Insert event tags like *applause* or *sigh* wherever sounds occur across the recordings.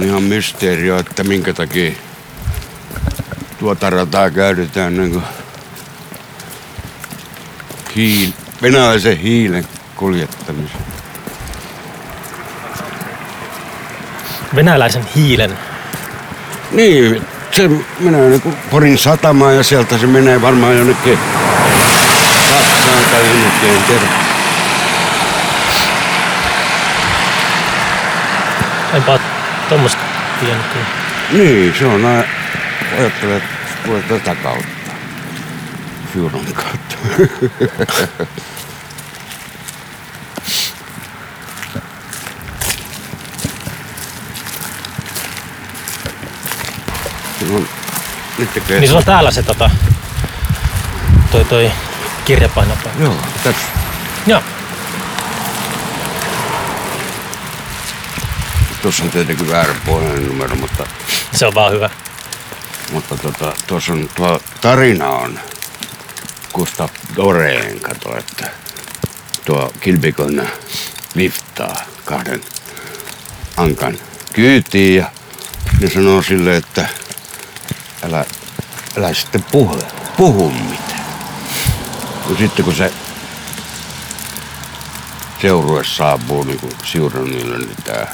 on ihan mysteerio, että minkä takia tuota rataa käytetään niin kuin hiil, venäläisen hiilen kuljettamiseen. Venäläisen hiilen. Niin, se menee niin kuin Porin satamaan ja sieltä se menee varmaan jonnekin Saksaan tai jonnekin, en tiedä. Enpä ole tuommoista tiennyt kyllä. Niin, se on aina, ajattelee, että tulee tätä kautta. Fiuron kautta. No. Niin sulla on täällä se tota, toi, toi kirjapainopää. Joo, tässä. Joo. Tuossa on tietenkin vääränpuoleinen numero, mutta, Se on vaan hyvä. mutta tota, tuossa on tuo tarina on Gustav Doreen, kato, että tuo kilpikonna liftaa kahden ankan kyytiin ja ne sanoo sille, että älä, älä sitten puhu, puhu mitään. No sitten kun se seurue saapuu niin kuin Siuronille, niin tämä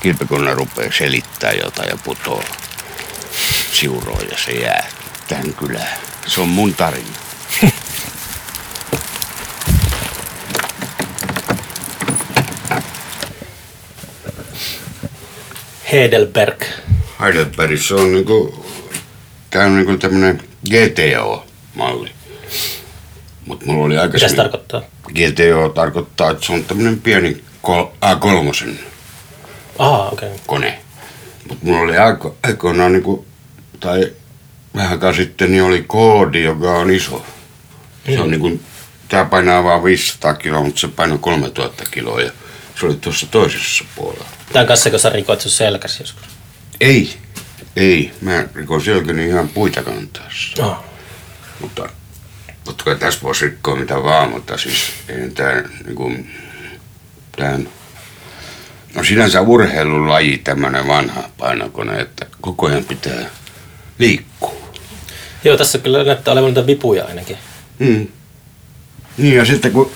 kilpikonna rupeaa selittää jotain ja putoo siuroon ja se jää tähän kylään. Se on mun tarina. *laughs* Heidelberg. Heidelbergissa on niinku, tää on niinku tämmönen GTO-malli. Mut mulla oli Mitä se aikaisemmin... tarkoittaa? GTO tarkoittaa, että se on tämmönen pieni kol- A3 Aha. Okay. kone. Mutta mulla oli aiko, aikoinaan niinku, tai vähän aikaa sitten, niin oli koodi, joka on iso. Se on niinku, tää painaa vaan 500 kiloa, mutta se painaa 3000 kiloa ja se oli tuossa toisessa puolella. Tämän kanssa, kun sä rikoit sun selkäsi joskus. Ei, ei. Mä rikon selkäni ihan puita kantaessa. Oh. Mutta totta kai tässä voisi rikkoa mitä vaan, mutta siis ei tää niinku, tää on- No sinänsä urheilulaji tämmönen vanha painokone, että koko ajan pitää liikkua. Joo, tässä kyllä näyttää olevan niitä vipuja ainakin. Mm. Niin ja sitten kun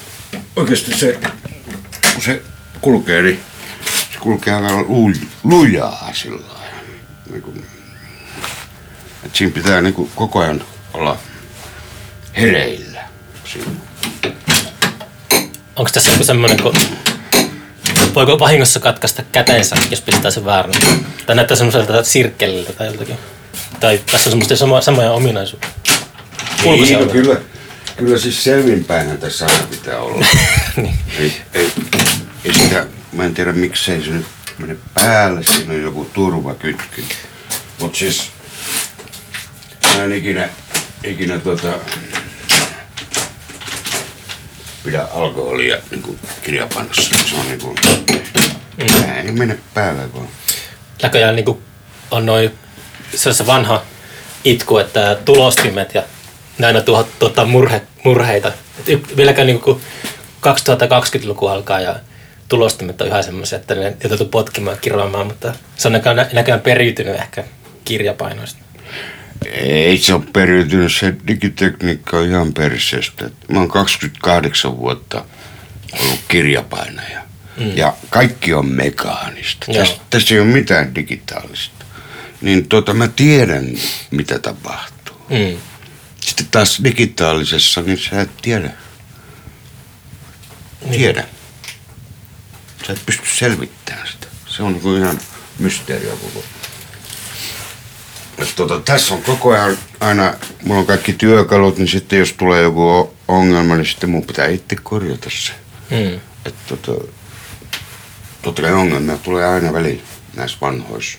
oikeasti se, kun se kulkee, niin se kulkee aika luj- lujaa sillä lailla. Niin että siinä pitää niin kuin koko ajan olla hereillä. Onko tässä joku semmoinen, kun... Voiko vahingossa katkaista käteensä, jos pistää sen väärin? Tai näyttää semmoiselta sirkkeliltä tai joltakin. Tai tässä on semmoista sama, samoja ominaisuuksia. Niin, no kyllä, kyllä siis selvinpäinhän tässä aina pitää olla. *laughs* Niin. ei, ei, ei sitä, mä en tiedä miksei se nyt mene päälle, siinä on joku turvakytkin. Mut siis, mä en ikinä, ikinä tota, pidä alkoholia niin kuin kirjapanossa. Se on niin kuin, mm. ei mene päälle vaan. Näköjään niin on noin se on se vanha itku, että tulostimet ja näinä tuot, tuottaa murhe, murheita. Et vieläkään niin kuin 2020-luku alkaa ja tulostimet on yhä semmoisia, että ne joutuu potkimaan kiroamaan, mutta se on näköjään, näköjään periytynyt ehkä kirjapainoista. Ei se ole periytynyt, se digitekniikka on ihan perseestä. Mä oon 28 vuotta ollut kirjapainaja. Mm. Ja kaikki on mekaanista. Tässä, tässä ei ole mitään digitaalista. Niin tota, mä tiedän, mitä tapahtuu. Mm. Sitten taas digitaalisessa, niin sä et tiedä. Tiedä. Sä et pysty selvittämään sitä. Se on niinku ihan mysteerio koko. Et tota, tässä on koko ajan aina, mulla on kaikki työkalut, niin sitten jos tulee joku ongelma, niin sitten mun pitää itse korjata se. Mm. Et tota, totta kai ongelmia tulee aina väliin näissä vanhoissa.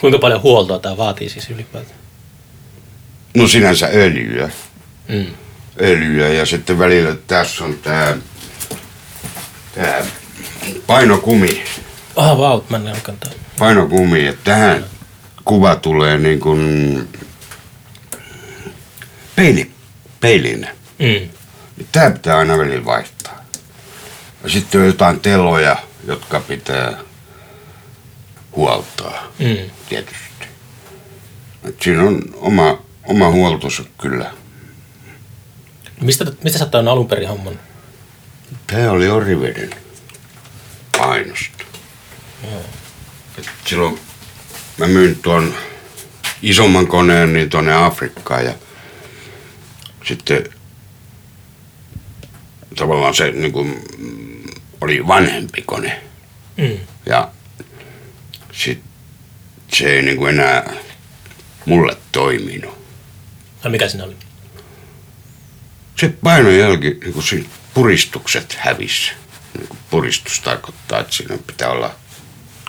Kuinka paljon huoltoa tämä vaatii siis ylipäätään? No sinänsä öljyä. Mm. öljyä ja sitten välillä tässä on tää, tää painokumi. Ah, vau, wow, mä en. Painokumi, että tähän kuva tulee niin kuin peili, peilinä. Mm. Tää pitää aina välillä vaihtaa. Ja sitten on jotain teloja, jotka pitää huoltaa Mm. tietysti. Et siinä on oma, oma huoltonsa kyllä. Mistä, mistä sä oot alun perin homman? Tämä oli Oriveden painosta. Et silloin mä myin tuon isomman koneen niin tuonne Afrikkaan ja sitten tavallaan se niin kuin, mm, oli vanhempi kone Mm. ja sit se ei niin kuin enää mulle toiminut. No mikä siinä oli? Se painon jälki, niin kuin siinä puristukset hävisi. Niin kuin puristus tarkoittaa, että siinä pitää olla,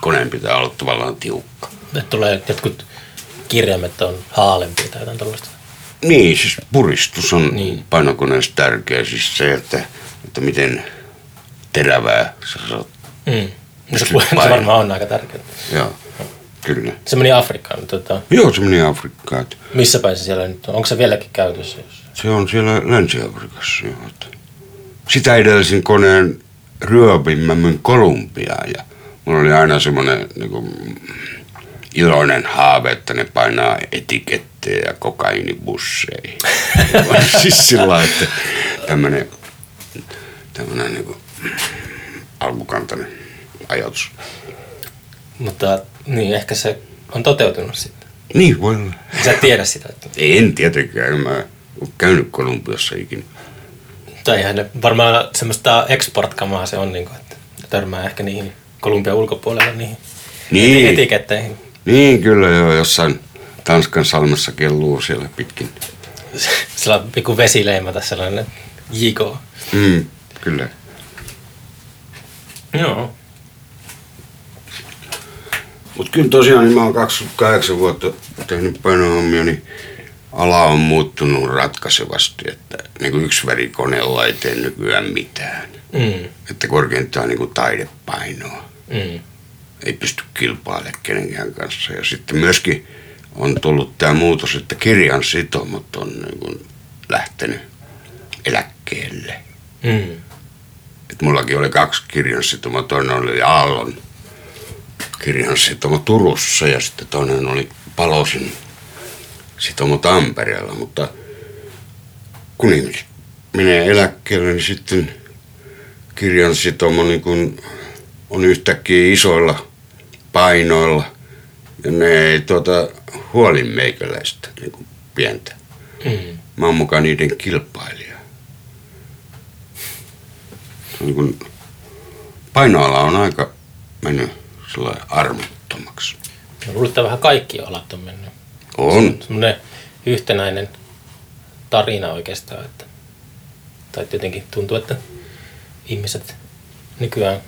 koneen pitää olla tavallaan tiukka. Että tulee jotkut kirjaimet on haalempia tai jotain tällaista. Niin, siis puristus on Niin. painokoneessa tärkeä. Siis se, että, että miten terävää sä saat. Mm. No se, se varmaan on aika tärkeää. Joo, kyllä. Se meni Afrikkaan. Tota, Joo, se meni Afrikkaan. missä päin se siellä nyt on? Onko se vieläkin käytössä? Jos... Se on siellä Länsi-Afrikassa. Joo. Sitä edellisin koneen ryöpin mä myin Kolumbiaan ja mulla oli aina semmoinen niin kuin, iloinen haave, että ne painaa etikettejä ja kokaiinibusseihin. *laughs* siis sillä että tämmöinen tämmöinen niin kuin, alkukantainen ajatus. Mutta niin, ehkä se on toteutunut sitten. Niin, voi olla. Sä et tiedä sitä. Että, En tietenkään, en mä ole käynyt Kolumbiassa ikinä. tai ihan varmaan semmoista export-kamaa se on, niin kuin, että törmää ehkä niihin Kolumbian ulkopuolella niihin Niin. etiketteihin. Niin, kyllä joo, jossain Tanskan salmessa kelluu siellä pitkin. *laughs* Sillä on pikku vesileima tässä sellainen JK. Mm, kyllä. Joo. Mutta kyllä tosiaan, niin mä oon 28 vuotta tehnyt painohommia, niin ala on muuttunut ratkaisevasti, että niin kuin yksi värikoneella ei tee nykyään mitään. Mm. Että korkeintaan niin kuin taidepainoa. Mm. Ei pysty kilpailemaan kenenkään kanssa. Ja sitten myöskin on tullut tämä muutos, että kirjan sitomot on niin kuin lähtenyt eläkkeelle. Mm. Et mullakin oli kaksi kirjansitomoa. Toinen oli Aallon kirjansitomo Turussa ja sitten toinen oli Palosin sitomo Tampereella. Mutta kun ihmiset menee eläkkeelle, niin sitten kirjansitomo niin kun on yhtäkkiä isoilla painoilla ja ne ei tuota, huoli meikäläistä niin kuin pientä. Mm. Mä oon mukaan niiden kilpailija. Niin kun painoala on aika mennyt armottomaksi. Mä luulen, että vähän kaikki alat on mennyt. On. Semmoinen yhtenäinen tarina oikeastaan. Että, tai jotenkin tuntuu, että ihmiset nykyään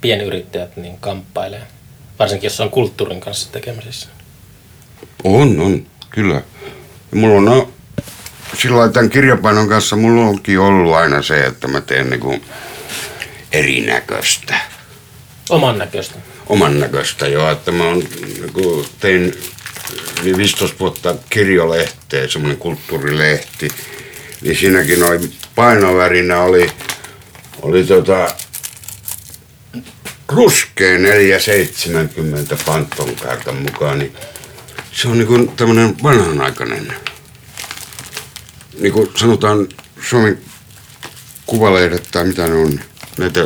pienyrittäjät niin kamppailee. Varsinkin jos on kulttuurin kanssa tekemisissä. On, on, kyllä. Mulla on no, sillä tämän kirjapainon kanssa mulla onkin ollut aina se, että mä teen niinku erinäköistä. Oman näköistä. oman näköistä jo, että mä on, kun tein yli 15 vuotta kirjolehteä, semmoinen kulttuurilehti, niin siinäkin oli painovärinä oli, oli tota, ruskea 470 Phantom kartan mukaan, niin se on niinku tämmönen vanhanaikainen, niin kuin sanotaan Suomen kuvalehdet tai mitä ne on, näitä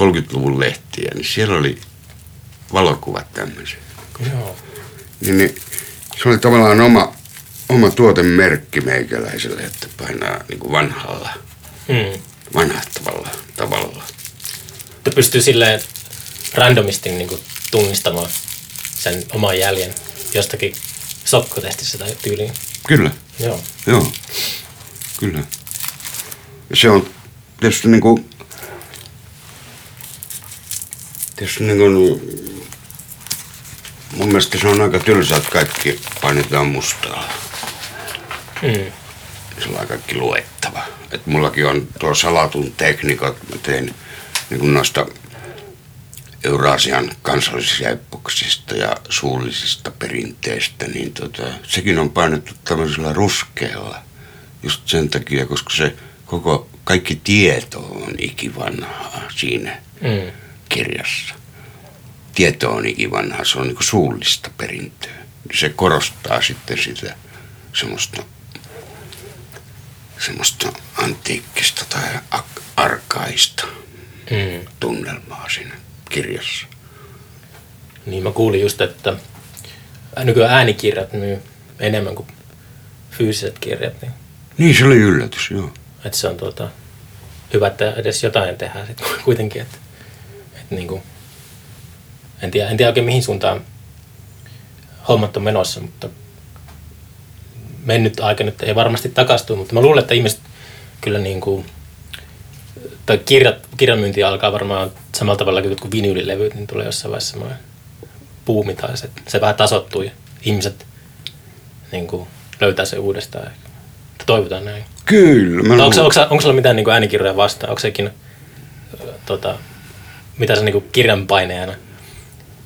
30-luvun lehtiä, niin siellä oli valokuvat tämmöisiä. Joo. Niin, niin se oli tavallaan oma, oma tuotemerkki meikäläiselle, että painaa niin kuin vanhalla, Mm. vanhahtavalla tavalla. Että pystyy silleen randomisti niin kuin tunnistamaan sen oman jäljen jostakin sokkotestissä tai tyyliin. Kyllä, Joo. joo, kyllä. Ja se on tietysti niin kuin, tietysti niin kuin, mun mielestä se on aika tylsää, että kaikki painetaan mustaa. Mm. sillä on kaikki luettava. Et mullakin on tuo salatun tekniikat, mä tein niin kuin noista Eurasian kansallisista epoksista ja suullisista perinteistä, niin tota, sekin on painettu tämmöisellä ruskealla. Just sen takia, koska se koko, kaikki tieto on ikivanhaa siinä Mm. kirjassa. tietoonikin vanha, se on niin suullista perintöä. Se korostaa sitten sitä semmoista, semmoista antiikkista tai arkaista mm. tunnelmaa siinä kirjassa. Niin mä kuulin just, että nykyään äänikirjat myy enemmän kuin fyysiset kirjat. Niin, niin se oli yllätys, joo. Että se on tuota, hyvä, että edes jotain tehdään sit kuitenkin. Että, että niin kuin, en, tiedä, en tiedä oikein mihin suuntaan hommat on menossa, mutta mennyt aika nyt ei varmasti takastu, mutta mä luulen, että ihmiset kyllä niin kuin, tai kirjat, kirjamyynti alkaa varmaan samalla tavalla kuin vinyylilevyt, niin tulee jossain vaiheessa semmoinen puumi tai se, se vähän tasottuu ja ihmiset niin kuin, löytää se uudestaan. Toivotaan näin. Kyllä. Mä onko, onko, onko, sulla mitään niin äänikirjoja vastaan? Onko sekin, tota, mitä sä niin kirjan paineena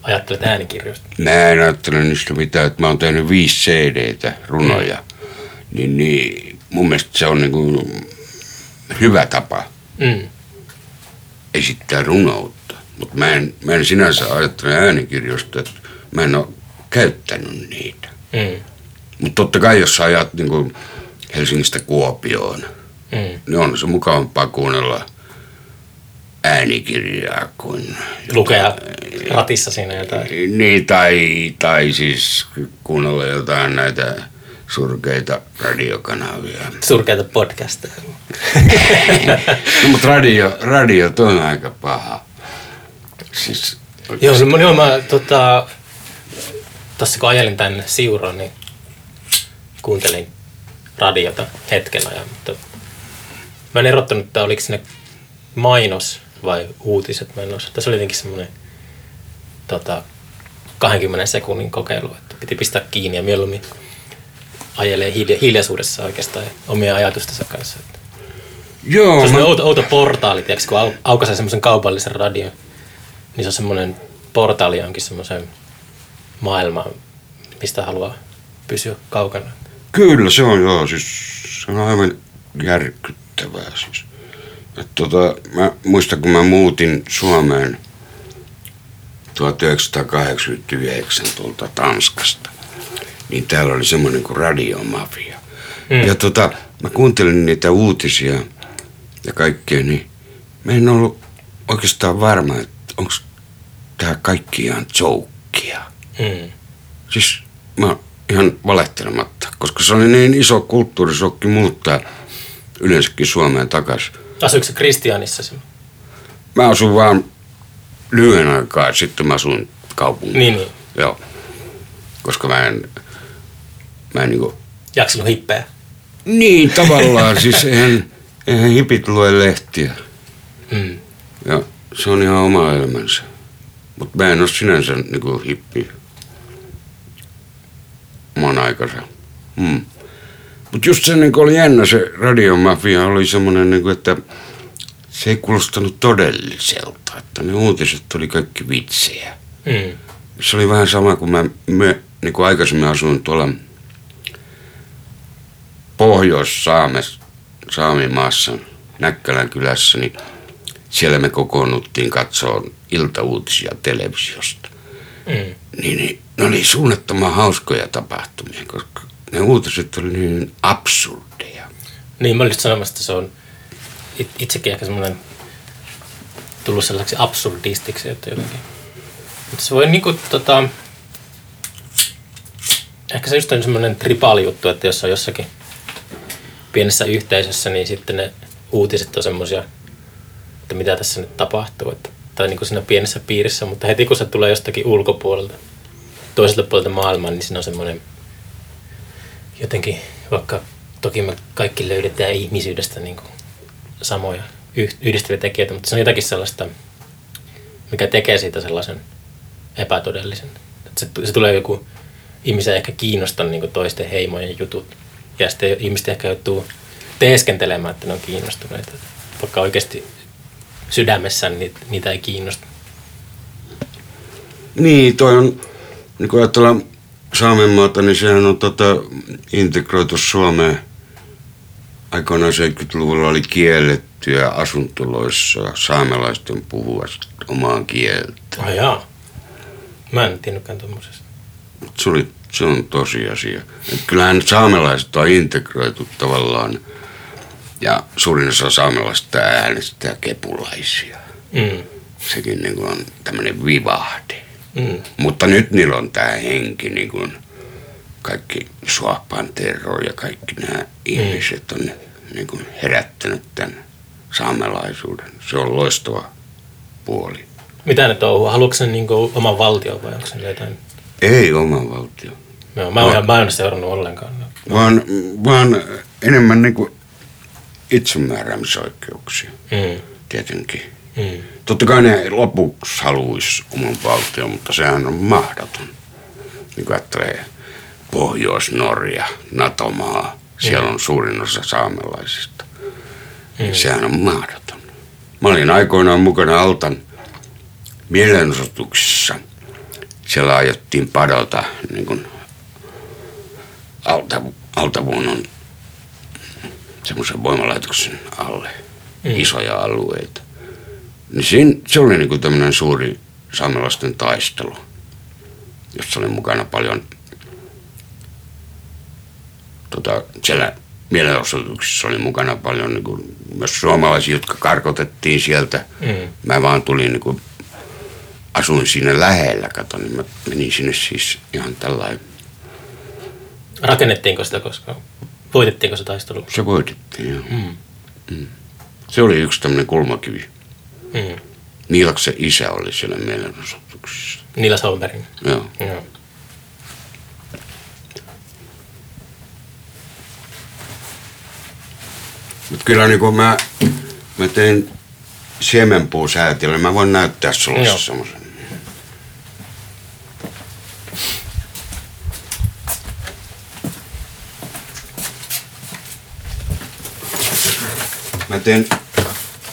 ajattelet äänikirjoista? Mä en ajattele niistä mitään, että mä oon tehnyt viisi CD-tä, runoja. Mm. Niin, niin mun mielestä se on niin kuin hyvä tapa mm. Esittää runoutta. Mutta mä en, mä en sinänsä ajattele äänikirjoista, että mä en ole käyttänyt niitä. Mm. Mutta totta kai jos sä ajat niin kuin Helsingistä Kuopioon, mm. niin on se mukavampaa kuunnella äänikirjaa kuin... Lukea ratissa siinä jotain. Niin, tai, tai siis kuunnella jotain näitä surkeita radiokanavia. Surkeita podcasteja. *laughs* no, mutta radio, radio on aika paha. Siis, Joo, no, joo, mä tota, tässä kun ajelin tänne Siuroon, niin kuuntelin radiota hetken ajan, mutta mä en erottanut, että oliko ne mainos vai uutiset. Mä en osaa. Tässä oli jotenkin semmoinen tota, 20 sekunnin kokeilu, että piti pistää kiinni ja mieluummin ajelee hiljaisuudessa oikeastaan omia ajatustensa kanssa. Joo. Se on mä... outo, outo portaali, tiiäks, kun au, aukaisee semmoisen kaupallisen radion, niin se on semmoinen portaali onkin semmoisen maailmaan, mistä haluaa pysyä kaukana. Kyllä se on joo, siis se on aivan järkyttävää siis. Et tota, mä muistan kun mä muutin Suomeen 1989 tuolta Tanskasta, niin täällä oli semmoinen kuin radiomafia. Mm. Ja tota, mä kuuntelin niitä uutisia ja kaikkea, niin mä en ollut oikeastaan varma, että onko tämä kaikki ihan joukkia. Mm. Siis mä ihan valehtelematta, koska se oli niin iso kulttuurisokki muuttaa yleensäkin Suomeen takaisin. Asuiko se Kristianissa sinun? Mä asun vaan lyhyen aikaa, sitten mä asun kaupungissa. Niin, niin. Joo. Koska mä en, mä en niinku... Jaksanut hippeä? Niin, tavallaan. *laughs* siis eihän, eihän hipit lue lehtiä. Mm. Ja se on ihan oma elämänsä. Mutta mä en ole sinänsä niinku hippi oman aikansa. Mm. Mutta just se niin oli jännä, se radiomafia oli semmoinen, niin että se ei kuulostanut todelliselta, että ne uutiset oli kaikki vitsejä. Mm. Se oli vähän sama kuin mä, mä niin kuin aikaisemmin asuin tuolla Pohjois-Saamessa, Saamimaassa, Näkkälän kylässä, niin siellä me kokoonnuttiin katsoa iltauutisia televisiosta. Mm. Niin, niin ne oli suunnattoman hauskoja tapahtumia, koska ne uutiset oli niin absurdeja. Niin, mä olin sanomassa, että se on itsekin ehkä semmoinen tullut sellaiseksi absurdistiksi, että jotenkin. Mutta se voi niinku tota, ehkä se just on semmoinen tripaali juttu, että jos on jossakin pienessä yhteisössä, niin sitten ne uutiset on semmoisia, että mitä tässä nyt tapahtuu. Että, tai niin kuin siinä pienessä piirissä, mutta heti kun se tulee jostakin ulkopuolelta, toiselta puolelta maailmaa, niin siinä on semmoinen jotenkin, vaikka toki me kaikki löydetään ihmisyydestä niin kuin samoja yhdistäviä tekijöitä, mutta se on jotakin sellaista, mikä tekee siitä sellaisen epätodellisen. Että se, se tulee joku ihmisen ehkä kiinnostaa niin toisten heimojen jutut, ja sitten ihmiset ehkä joutuu teeskentelemään, että ne on kiinnostuneita, vaikka oikeasti sydämessään niitä, niitä ei kiinnosta. Niin, toi on niin kun ajatellaan Saamenmaata, niin sehän on tota, integroitu Suomeen. Aikoinaan 70-luvulla oli kiellettyä asuntoloissa saamelaisten puhua omaa kieltä. Oh, jaa. Mä en tiennytkään tuommoisesta. Se, oli, se on tosiasia. Et kyllähän saamelaiset on integroitu tavallaan ja suurin osa saamelaisista äänestää kepulaisia. Mm. Sekin niin kuin on tämmöinen vivahde. Mm. Mutta nyt niillä on tämä henki, niin kuin kaikki Suoppan Terro ja kaikki nämä ihmiset on niin kuin herättänyt tämän saamelaisuuden. Se on loistava puoli. Mitä ne touhua? Haluatko se niinku oman valtion vai onko se jotain? Ei oma valtio, Joo, mä, oon ihan, mä en seurannut ollenkaan. vaan, vaan enemmän niin kuin itsemääräämisoikeuksia, Mm. tietenkin. Mm. Totta kai ne lopuksi haluaisi oman valtion, mutta sehän on mahdoton. Niin kuin ajattelee Pohjois-Norja, NATO-maa, siellä on suurin osa saamelaisista. Mm. Sehän on mahdoton. Mä olin aikoinaan mukana Altan mielenosoituksissa. Siellä aiottiin padota niin kuin alta, altavuonon semmoisen voimalaitoksen alle mm. isoja alueita. Niin siinä, se oli niinku tämmöinen suuri saamelaisten taistelu, jossa oli mukana paljon tota, siellä mielenosoituksissa oli mukana paljon niinku, myös suomalaisia, jotka karkotettiin sieltä. Mm. Mä vaan tulin niinku, asuin siinä lähellä, kato, niin mä menin sinne siis ihan tällainen. Rakennettiinko sitä koskaan? Voitettiinko se taistelu? Se voitettiin, joo. Mm. Se oli yksi tämmöinen kulmakivi. Mm. Niilaksen isä oli siellä mielenosoituksissa. Niillä Salmberg. Joo. Joo. Mutta kyllä niin kun mä, mä tein siemenpuusäätiölle, mä voin näyttää sulle semmoisen. Mä tein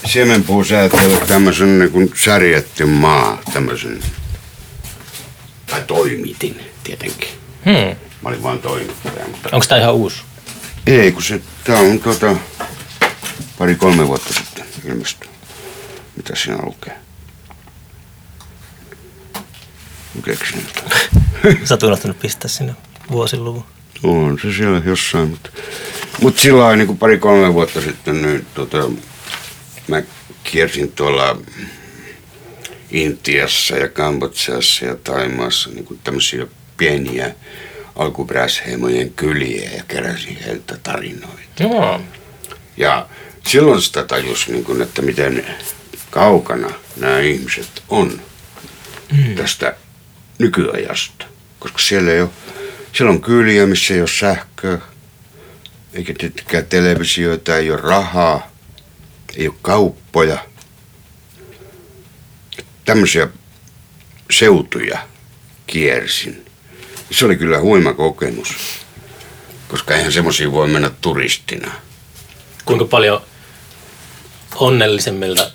siemenpuusäätiölle tämmöisen niin särjettin maa, tämmöisen, tai toimitin tietenkin. Hmm. Mä olin vaan toimittaja, mutta Onko tämä ihan uusi? ei, kun se, tää on tota, pari-kolme vuotta sitten ilmestyi. Mitä siinä lukee? Lukeeko jotain? *laughs* Sä oot unohtanut pistää sinne vuosiluvun. On se siellä jossain, mutta, mutta sillä lailla niin kuin pari-kolme vuotta sitten niin, tota, mä kiersin tuolla Intiassa ja Kambodžassa ja Taimaassa niin kuin tämmöisiä pieniä alkuperäisheimojen kyliä ja keräsin heiltä tarinoita. Joo. Ja silloin sitä tajus, niin kuin, että miten kaukana nämä ihmiset on mm. tästä nykyajasta. Koska siellä ei ole, siellä on kyliä, missä ei ole sähköä, eikä tietenkään televisioita, ei ole rahaa, ei ole kauppoja. Tämmöisiä seutuja kiersin. Se oli kyllä huima kokemus, koska eihän semmoisia voi mennä turistina. Kuinka paljon onnellisemmilta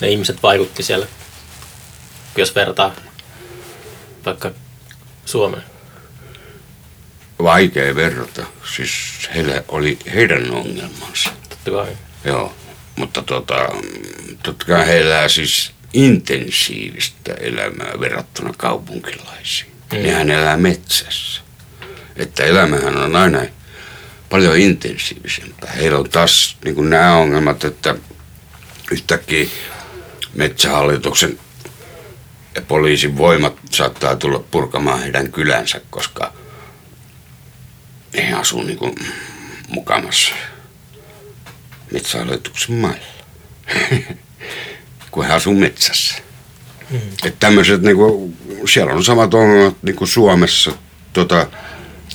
ne ihmiset vaikutti siellä, jos vertaa vaikka Suomeen? Vaikea verrata. Siis heillä oli heidän ongelmansa. Totta kai. Joo. Mutta tota, totta kai he elää siis intensiivistä elämää verrattuna kaupunkilaisiin. Mm. Nehän elää metsässä. Että elämähän on aina paljon intensiivisempää. Heillä on taas niin kuin nämä ongelmat, että yhtäkkiä metsähallituksen ja poliisin voimat saattaa tulla purkamaan heidän kylänsä, koska he asuu niin kuin mukamassa metsähallituksen mailla. *laughs* kun he asuu metsässä. Mm. Että tämmöiset, niinku, siellä on samat ongelmat niin kuin Suomessa. Tota,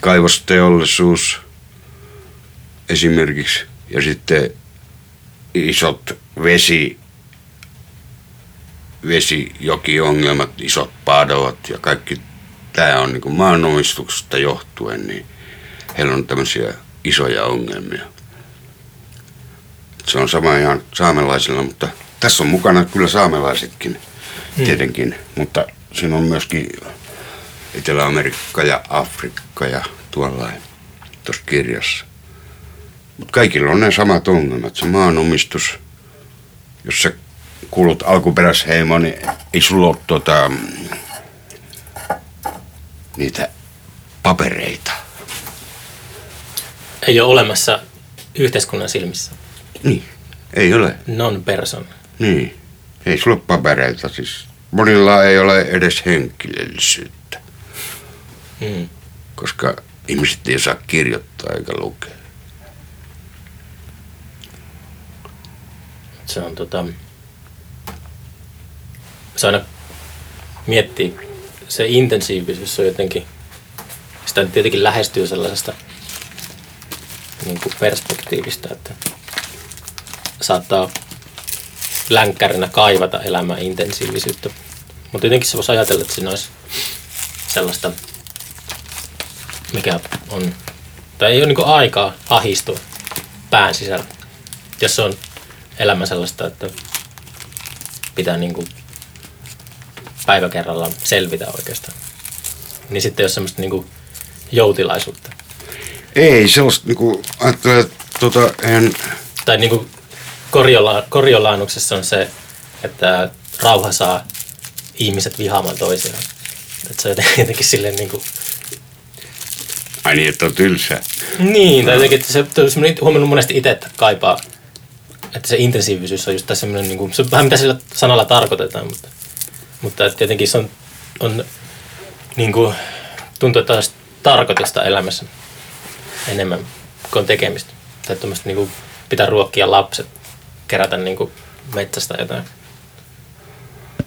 kaivosteollisuus esimerkiksi. Ja sitten isot vesi, vesijokiongelmat, isot padot ja kaikki. Tämä on niin kuin maanomistuksesta johtuen, niin heillä on tämmöisiä isoja ongelmia. Se on sama ihan saamelaisilla, mutta tässä on mukana kyllä saamelaisetkin hmm. tietenkin, mutta siinä on myöskin Etelä-Amerikka ja Afrikka ja tuollain tuossa kirjassa. Mutta kaikilla on ne samat ongelmat. Se maanomistus, jos sä kuulut alkuperäisheimoon, niin ei sulla ole tota, niitä papereita. Ei ole olemassa yhteiskunnan silmissä Niin, ei ole. non-person. Niin, ei sulla ole papereita. Siis monilla ei ole edes henkilöllisyyttä, Mm. koska ihmiset ei saa kirjoittaa eikä lukea. Se on tota... Se aina miettii, se intensiivisyys on jotenkin, sitä tietenkin lähestyy sellaisesta niin kuin perspektiivistä, että saattaa länkkärinä kaivata elämän intensiivisyyttä. Mutta jotenkin se voisi ajatella, että siinä olisi sellaista, mikä on, tai ei ole niin aikaa ahistua pään sisällä, jos on elämä sellaista, että pitää niin kuin päivä kerrallaan selvitä oikeastaan. Niin sitten jos semmoista niin kuin joutilaisuutta. Ei sellaista, niinku, että tota, eihän, Tai niin kuin Korjola, Korjolaanuksessa on se, että rauha saa ihmiset vihaamaan toisiaan. Että se on *laughs* jotenkin silleen niin kuin, ai niin, että on tylsää. Niin, tai jotenkin, että se on huomannut monesti itse, että kaipaa, että se intensiivisyys on just tässä semmoinen, niin kuin, se on vähän mitä sillä sanalla tarkoitetaan, mutta, mutta että jotenkin se on, on niin kuin, tuntuu, että tarkoitusta elämässä enemmän kuin tekemistä. Tai tuommoista niin kuin, pitää ruokkia lapset, kerätä niin kuin, metsästä jotain.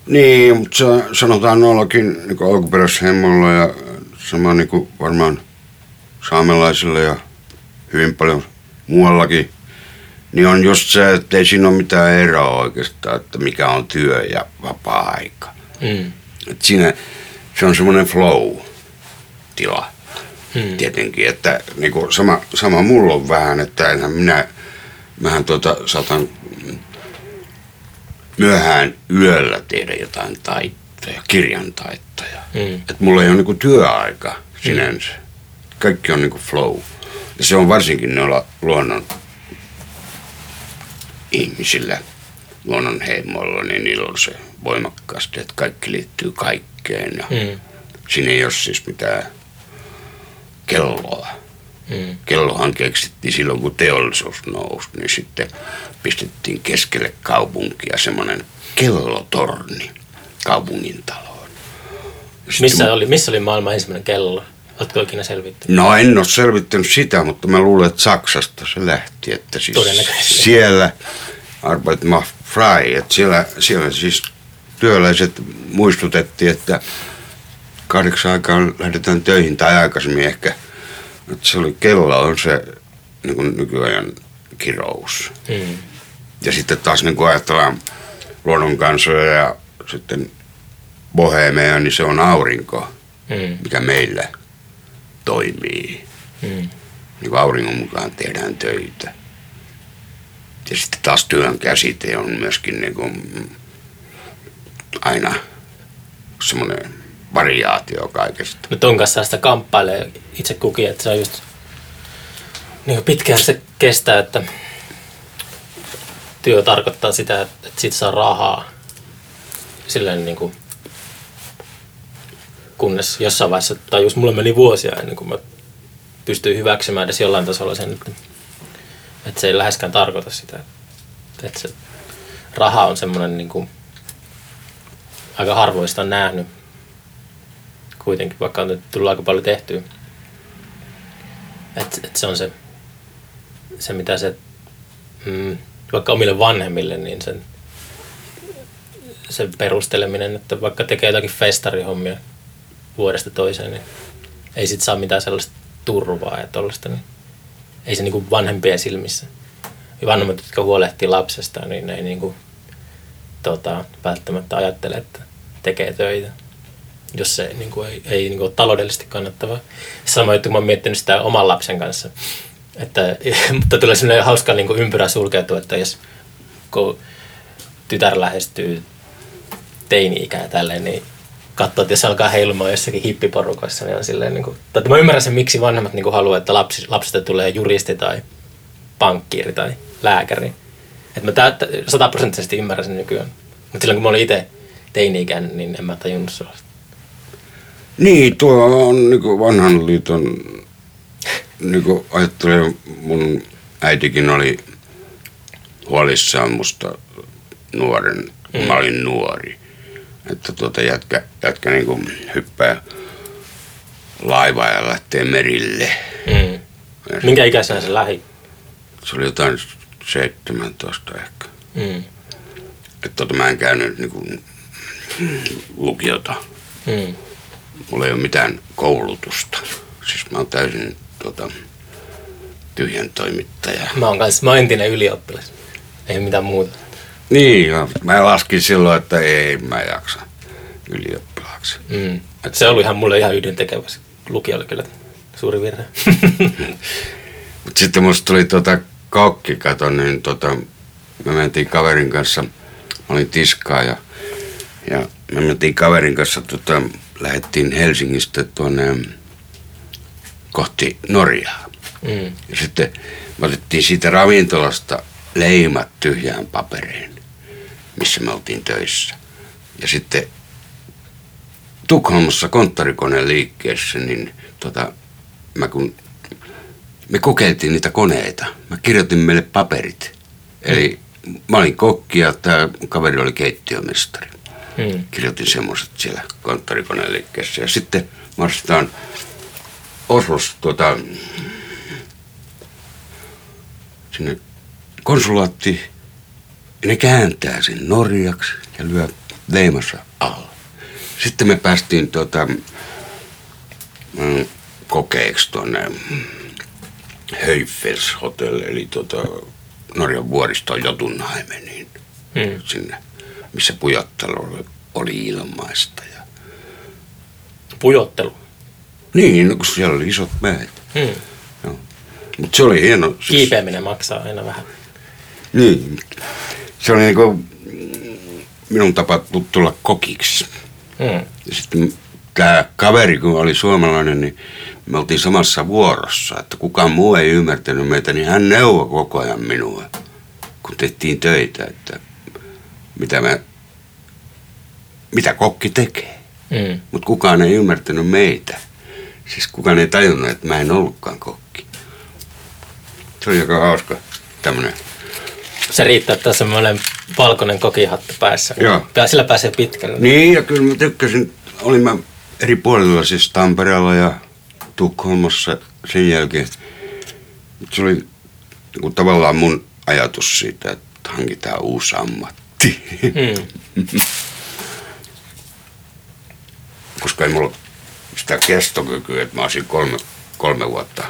Niin, mutta se, sanotaan nollakin niin alkuperäishemmoilla ja sama niin kuin varmaan saamelaisilla ja hyvin paljon muuallakin, niin on just se, että ei siinä ole mitään eroa oikeastaan, että mikä on työ ja vapaa-aika. Mm. Et siinä se on semmoinen flow-tila Mm. tietenkin, että niin kuin sama, sama mulla on vähän, että enhän minä, mähän tuota, saatan myöhään yöllä tehdä jotain taittoja, kirjan taittoja. Mm. Että mulla ei ole niinku työaika sinänsä. Kaikki on niinku flow. Ja se on varsinkin noilla luonnon ihmisillä, luonnon heimoilla, niin niillä on se voimakkaasti, että kaikki liittyy kaikkeen. Ja Mm. siinä ei ole siis mitään kelloa. Mm. Kellohan keksittiin silloin, kun teollisuus nousi, niin sitten pistettiin keskelle kaupunkia semmoinen kellotorni kaupungin taloon. Missä, mu- oli, missä oli maailman ensimmäinen kello? Oletko ikinä selvittänyt? No en ole selvittänyt sitä, mutta mä luulen, että Saksasta se lähti, että siis siellä Arbeit macht frei, että siellä, siellä siis työläiset muistutettiin, että kahdeksan aikaan lähdetään töihin tai aikaisemmin ehkä, että se oli kello on se niin kuin nykyajan kirous. Mm. Ja sitten taas niin kuin ajatellaan luonnon kansoja ja sitten bohemeja, niin se on aurinko, Mm. mikä meillä toimii. Mm. Niin kuin auringon mukaan tehdään töitä. Ja sitten taas työn käsite on myöskin niin kuin mm, aina semmoinen variaatio kaikesta. No ton kanssa sitä kamppailee itse kukin, että se on just niin pitkään se kestää, että työ tarkoittaa sitä, että siitä saa rahaa. Silleen niin kuin, kunnes jossain vaiheessa tajus, mulle meni vuosia ennen kuin mä pystyin hyväksymään edes jollain tasolla sen, että, että se ei läheskään tarkoita sitä. Että se raha on semmoinen niin kuin, aika harvoista nähnyt kuitenkin, vaikka on tullut aika paljon tehtyä. Et, et se on se, se mitä se, mm, vaikka omille vanhemmille, niin sen, sen perusteleminen, että vaikka tekee jotakin festarihommia vuodesta toiseen, niin ei sit saa mitään sellaista turvaa ja tollaista, niin ei se niinku vanhempien silmissä. Ja vanhemmat, jotka huolehtii lapsesta, niin ne ei niinku, tota, välttämättä ajattele, että tekee töitä jos se niin kuin, ei, ei niin kuin, ole taloudellisesti kannattavaa. Sama juttu, kun mä oon miettinyt sitä oman lapsen kanssa. Että, *laughs* mutta tulee sellainen hauska niin kuin ympyrä sulkeutua, että jos kun tytär lähestyy teini-ikää ja tälleen, niin katsoo, että jos alkaa heilumaan jossakin hippiporukoissa, niin on silleen, niin kuin, tai mä ymmärrän sen, miksi vanhemmat niin kuin haluaa, että lapsi, lapsesta tulee juristi tai pankkiiri tai lääkäri. Että mä täyttä, sataprosenttisesti ymmärrän sen nykyään. Mutta silloin kun mä olin itse teini-ikäinen, niin en mä tajunnut sellaista. Niin, tuo on niin vanhan liiton, niin kuin ajattelen, mun äitikin oli huolissaan musta nuoren, kun mm. mä olin nuori. Että tuota jätkä, jätkä niin kuin hyppää laivaa ja lähtee merille. Mm. Minkä ikäisenä se lähi? Se oli jotain 17 ehkä. Mm. Että tuota, mä en käynyt niin kuin, lukiota. Mm. Mulla ei ole mitään koulutusta. Siis mä oon täysin tuota, tyhjän toimittaja. Mä oon kanssa, mä oon entinen ylioppilas. Ei mitään muuta. Niin, mä laskin silloin, että ei mä jaksa ylioppilaaksi. Mm. Se oli ihan mulle ihan yhdentekevä. se Lukio oli kyllä suuri virhe. *laughs* Mutta sitten musta tuli tota kokki, kato, niin tota, me mentiin kaverin kanssa, mä olin tiskaa ja, ja me mentiin kaverin kanssa, tota, lähdettiin Helsingistä tuonne kohti Norjaa. mm. Ja sitten me otettiin siitä ravintolasta leimat tyhjään paperiin, missä me oltiin töissä. Ja sitten Tukholmassa konttorikoneen liikkeessä, niin tota, mä kun me kokeiltiin niitä koneita. Mä kirjoitin meille paperit. Eli mä olin kokki ja tämä kaveri oli keittiömestari. Mm. Kirjoitin semmoiset siellä konttorikoneen liikkeessä. Ja sitten marssitaan Oslos tuota, sinne konsulaattiin. Ja ne kääntää sen Norjaksi ja lyö leimassa alla. Sitten me päästiin tuota, mm, kokeeksi tuonne Höjfels Hotel, eli tuota, Norjan vuoristoon Jotunheimeniin, Mm. sinne, missä pujottelu oli, oli ilmaista. Ja... Pujottelu. Niin, no, kun siellä oli isot mäet. Mm. Mutta se oli hieno. Siis, Kiipeäminen maksaa aina vähän. Niin. Se oli niinku minun tapa tu- tulla kokiksi. Mm. Ja sitten tämä kaveri, kun oli suomalainen, niin me oltiin samassa vuorossa. Että kukaan muu ei ymmärtänyt meitä, niin hän neuvoi koko ajan minua, kun tehtiin töitä, että mitä, mä, mitä kokki tekee. Mm. Mutta kukaan ei ymmärtänyt meitä. Siis kukaan ei tajunnut, että mä en ollutkaan kokki. Se oli aika hauska tämmönen. Se riittää, että on semmoinen valkoinen kokihattu päässä. Joo. Sillä pääsee pitkälle. Niin, ja kyllä mä tykkäsin. Olin mä eri puolilla, siis Tampereella ja Tukholmassa sen jälkeen. Se oli niin kuin tavallaan mun ajatus siitä, että hankitaan uusi ammatti. Mm. Koska ei mulla sitä kestokykyä, että mä olisin kolme, kolme vuotta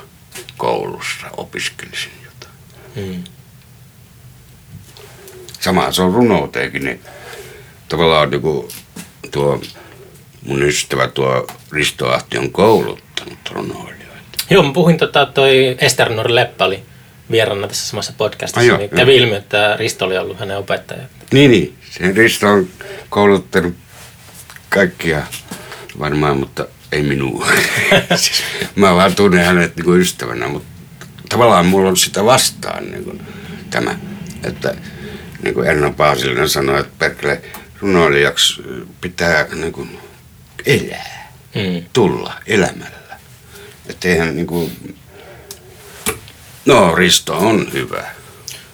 koulussa, opiskelisin jotain. Mm. Sama se on runouteenkin, niin tavallaan niin kuin tuo mun ystävä tuo Risto Ahti on kouluttanut runoilijoita. Joo, mä puhuin, tota, toi Ester Nori Leppä oli vieraana tässä samassa podcastissa. Ai joo, niin kävi ilmi, että Risto oli ollut hänen opettaja. Niin, niin. Se Risto on kouluttanut kaikkia varmaan, mutta ei minua. *laughs* siis, mä vaan tunnen hänet niin kuin ystävänä, mutta tavallaan mulla on sitä vastaan niin kuin, tämä, että niin kuin Erno Paasilinen sanoi, että perkele runoilijaksi pitää niin kuin, elää, Mm. tulla elämällä. Että eihän niin kuin, no Risto on hyvä.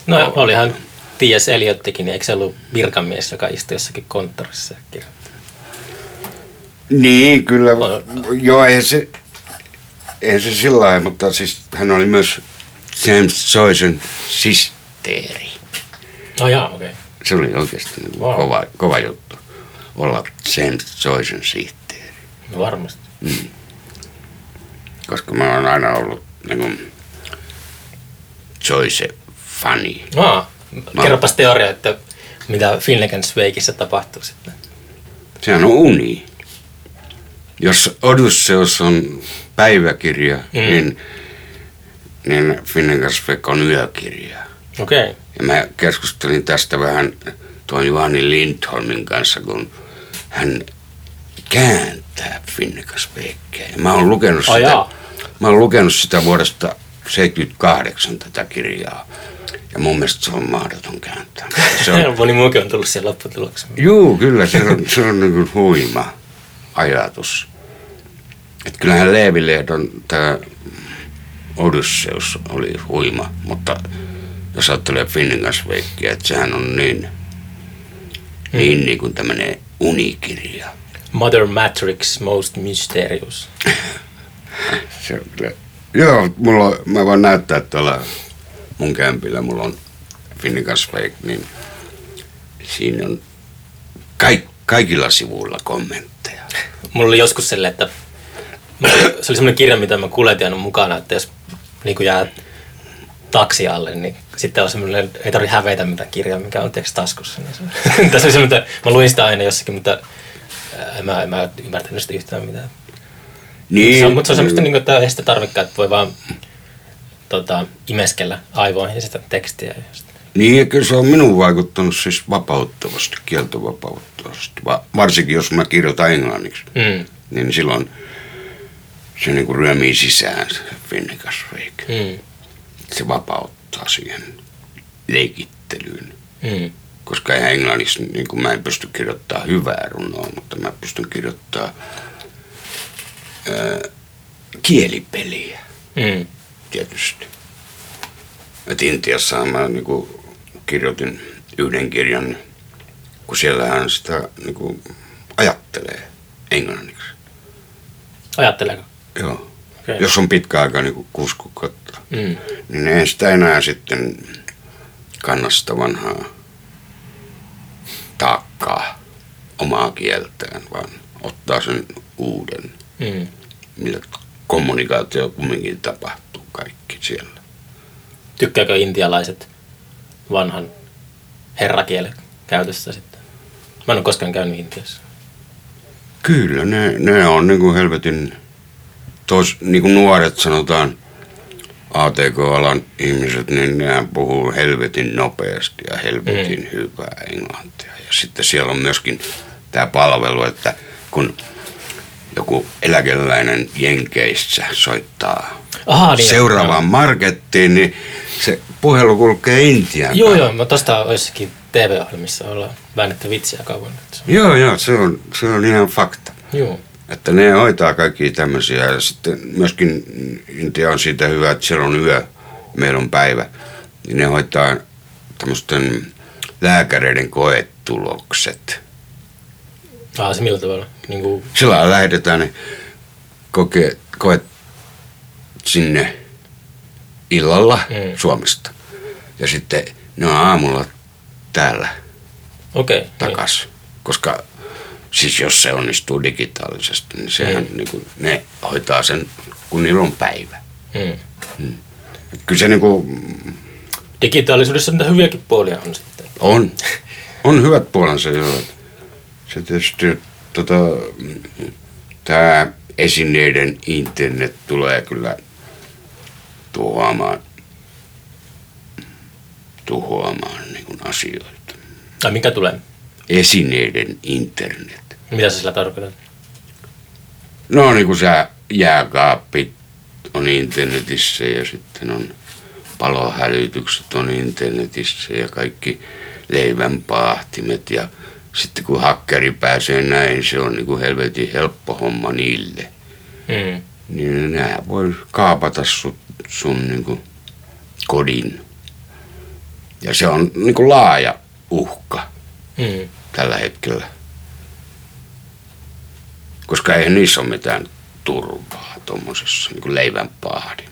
No olihan T.S. Eliottikin, eikö se ollut virkamies, joka istui jossakin konttorissa ja kirjoitti? Niin, kyllä. On- Joo, ei se, ei se sillä lailla, mutta siis hän oli myös James Joycen sisteeri. No jaa, okei. Okay. Se oli oikeasti niin Wow. kova, kova juttu olla James Joycen sihteeri. No varmasti. Koska mä oon aina ollut niin kuin Joyce fani. Aa, kerropas teoria, että mitä Finnegan's Wakeissa tapahtuu sitten. Sehän on uni. Jos Odysseus on päiväkirja, Mm. niin, niin Finnegan's Wake on yökirja. Okei. Okay. Ja mä keskustelin tästä vähän tuon Juhani Lindholmin kanssa, kun hän kääntää Finnekaspeikkeä. Ja mä oon lukenut sitä, jaa. mä oon lukenut sitä vuodesta 78 tätä kirjaa. Ja mun mielestä se on mahdoton kääntää. Se on, *laughs* Moni muukin on tullut siihen lopputulokseen. juu, kyllä, se on, se on niin kuin huima ajatus. Et kyllähän Leevilehdon tämä Odysseus oli huima, mutta jos ajattelee Finningasveikkiä, että sehän on niin, mm. niin, niin kuin tämmöinen unikirja. Mother Matrix Most Mysterious. *laughs* se on kyllä. Joo, mulla mä voin näyttää tuolla mun kämpillä, mulla on Finningasveik, niin siinä on kaik, kaikilla sivuilla kommentteja. Mulla oli joskus sille, että se oli semmoinen kirja, mitä mä kuljetin mukana, että jos niin jää taksi alle, niin sitten on semmoinen, ei tarvitse hävetä mitä kirjaa, mikä on tiedätkö, taskussa. Niin *laughs* tässä oli semmoinen, mä luin sitä aina jossakin, mutta en mä, en mä ymmärtänyt sitä yhtään mitään. Niin, Se on, mutta se on semmoista, niin kuin, että ei sitä tarvikaan, että voi vaan tota, imeskellä aivoihin sitä tekstiä. Niin, ja kyllä se on minun vaikuttanut siis vapauttavasti, kieltovapauttavasti. Va- varsinkin jos mä kirjoitan englanniksi, Mm. niin silloin se niin kuin ryömii sisään se Finnikasveik. Mm. Se vapauttaa siihen leikittelyyn. Mm. Koska eihän englanniksi, niin kuin mä en pysty kirjoittamaan hyvää runoa, mutta mä pystyn kirjoittamaan ää, kielipeliä Mm. tietysti. Et Intiassa mä niin kuin, kirjoitin yhden kirjan, kun siellähän sitä niin kuin, ajattelee englanniksi. Ajatteleeko? Joo. Okei. Jos on pitkä aika niin kuusi kuukautta, Mm. niin ei sitä enää sitten kanna sitä vanhaa taakkaa omaa kieltään, vaan ottaa sen uuden, Mm. Millä kommunikaatio kumminkin tapahtuu kaikki siellä. Tykkääkö intialaiset vanhan herrakielen käytössä sitten? Mä en ole koskaan käynyt Intiassa. Kyllä, ne, ne on niin kuin helvetin, tos, niin kuin nuoret sanotaan, ATK-alan ihmiset, niin nehän puhuu helvetin nopeasti ja helvetin mm. hyvää englantia. Ja sitten siellä on myöskin tämä palvelu, että kun joku eläkeläinen Jenkeissä soittaa Aha, niin, seuraavaan markettiin, niin se puhelu kulkee Intiaan. Joo, joo, mä tosta jossakin TV-ohjelmissa ollaan väännetty vitsiä kauan. että se on- Joo, joo, se on, se on ihan fakta. Joo. Että ne hoitaa kaikki tämmöisiä ja sitten myöskin Intia on siitä hyvä, että siellä on yö, meillä on päivä. Niin ne hoitaa tämmöisten lääkäreiden koetulokset. Ah, se millä tavalla? Niin kuin, Sillä lailla lähetetään ne koke, koet sinne illalla Mm. mm. Suomesta. Ja sitten ne on aamulla täällä. Okay, takas. Koska siis jos se onnistuu digitaalisesti, niin sehän Mm. niin kuin, ne hoitaa sen, kun niillä on päivä. Niin. Mm. Et Kyllä se niin kuin, Digitaalisuudessa mitä hyviäkin puolia on sitten. on, on hyvät puolensa joo. Se tietysti, tota, tämä esineiden internet tulee kyllä tuhoamaan, tuhoamaan niin kuin asioita. Ai mikä tulee? Esineiden internet. Mitä sä sillä tarkoitat? No niin kuin sä jääkaappi on internetissä ja sitten on palohälytykset on internetissä ja kaikki leivänpaahtimet ja sitten kun hakkeri pääsee näin, se on niin kuin helvetin helppo homma niille. Mm. Niin nämä voi kaapata sun, sun niin kuin kodin. Ja se on niin kuin laaja uhka Mm. tällä hetkellä. Koska eihän niissä ole mitään turvaa tuommoisessa niin leivän pahdin.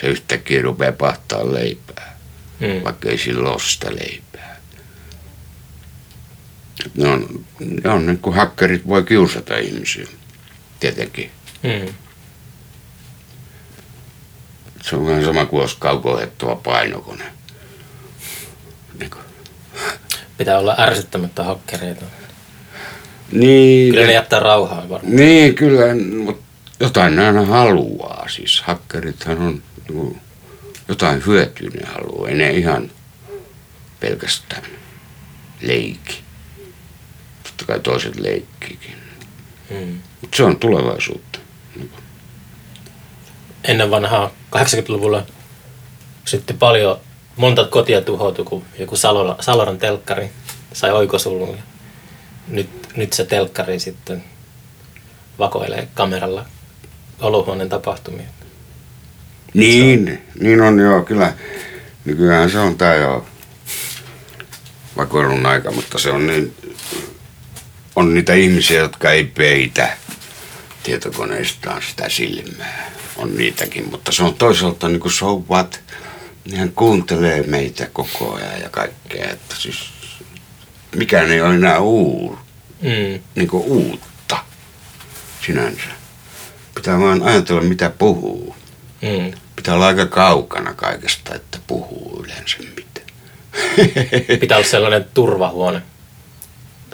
Se yhtäkkiä rupeaa pahtaa leipää, Mm. vaikka ei sillä ole sitä leipää. Ne on, ne on niin kuin hakkerit voi kiusata ihmisiä, tietenkin. Mm. Se on vähän sama kuin olisi kaukohettava painokone. Niin, kuin. Pitää olla ärsyttämättä hakkereita. niin, Kyllä ne jättää rauhaan varmaan. Niin, kyllä, mutta jotain ne aina haluaa. Siis hakkerithan on jotain hyötyä ne haluaa. Ei ne ihan pelkästään leikki. Totta kai toiset leikkiikin. Mm. Mutta se on tulevaisuutta. Ennen vanhaa 80-luvulla sitten paljon, monta kotia tuhoutui, kun joku Saloran, Saloran telkkari sai oikosulun. Nyt, nyt se telkkari sitten vakoilee kameralla olohuoneen tapahtumia. Niin, niin on joo, kyllä. Nykyään se on tää jo vakoilun aika, mutta se on niin, on niitä ihmisiä, jotka ei peitä tietokoneistaan sitä silmää. On niitäkin, mutta se on toisaalta niin kuin so what. Hän kuuntelee meitä koko ajan ja kaikkea, että siis mikään ei ole enää uu, Mm. niin kuin uutta sinänsä. Pitää vaan ajatella, mitä puhuu. Mm. Pitää olla aika kaukana kaikesta, että puhuu yleensä mitä. Pitää olla sellainen turvahuone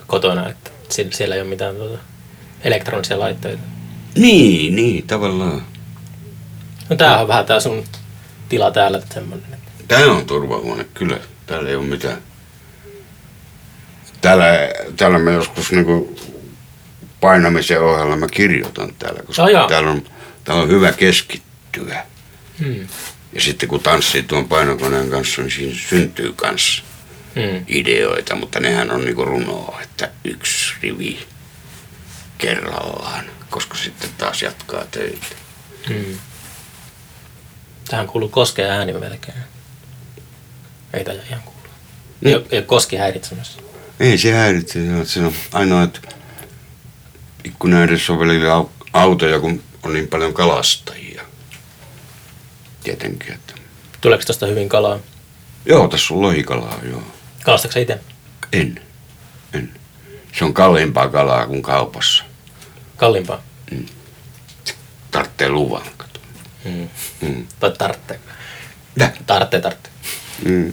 kotona, että sie- siellä ei ole mitään tuota, elektronisia laitteita. niin, niin, tavallaan. No tää on vähän tää sun tila täällä semmonen. että- Tämä on turvahuone, kyllä. Täällä ei ole mitään. Täällä, täällä mä joskus niinku painamisen ohella mä kirjoitan täällä, koska jaa. täällä, on, täällä on hyvä keskittyä. Mm. Ja sitten kun tanssii tuon painokoneen kanssa, niin siinä syntyy kanssa Mm. ideoita, mutta nehän on niinku runoa, että yksi rivi kerrallaan, koska sitten taas jatkaa töitä. Mm. Tähän kuuluu koskea ääni melkein. Ei tämä ihan kuulu. Ei, ole- ei ole koski häiritsemässä. Ei se häiritse, se on ainoa, että ikkunan edessä on välillä au- autoja, kun on niin paljon kalastajia. Tietenkin, että... Tuleeko tuosta hyvin kalaa? Joo, tässä on lohikalaa, joo. Kalastatko itse? En, en. Se on kalliimpaa kalaa kuin kaupassa. Kalliimpaa? Tarvitsee luvan, kato. Mm. Mm. Tai tartte. Täh? Tartte, tartte. Mm.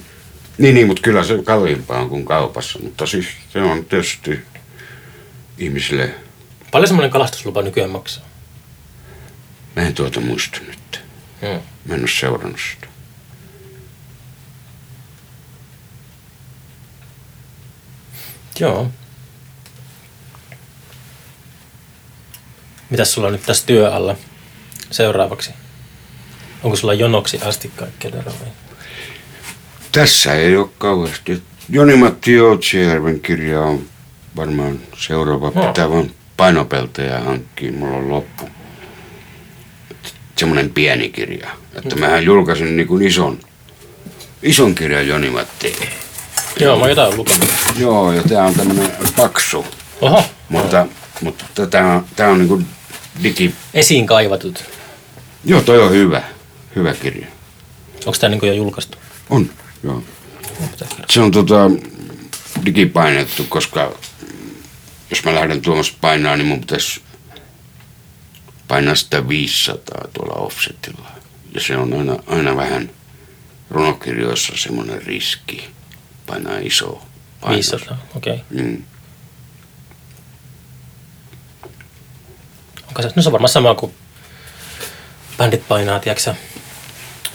Niin, niin, mutta kyllä se kalliimpaa on kuin kaupassa. Mutta siis se on tietysti ihmisille... Paljon semmoinen kalastuslupa nykyään maksaa? Mä en tuota muista nyt. Mm. Mä en ole seurannut sitä. Joo. Mitäs sulla on nyt tässä työ alla seuraavaksi? Onko sulla jonoksi asti kaikkea teroja? Tässä ei ole kauheasti. Joni-Matti Joutsijärven kirja on varmaan seuraava. No. Pitää vaan painopeltejä hankkia. Mulla on loppu. Semmoinen pieni kirja. Että mähän julkaisin niin kuin ison, ison kirjan Joni-Matti. Joo, mä jotain lukenut. Joo, ja tää on tämmönen paksu. Oho, Mutta, mutta tää on, tää on niin kuin digi... esiin kaivatut. Joo, toi on hyvä. Hyvä kirja. Onko tää niinku jo julkaistu? On, joo. Se on tota, digipainettu, koska jos mä lähden tuomassa painaa, niin mun pitäisi painaa sitä 500 tuolla offsetilla. Ja se on aina, aina vähän runokirjoissa semmoinen riski painaa iso painos. 500, okei. Okay. Mm. Onko se, no se on varmaan sama kuin bändit painaa, tiedätkö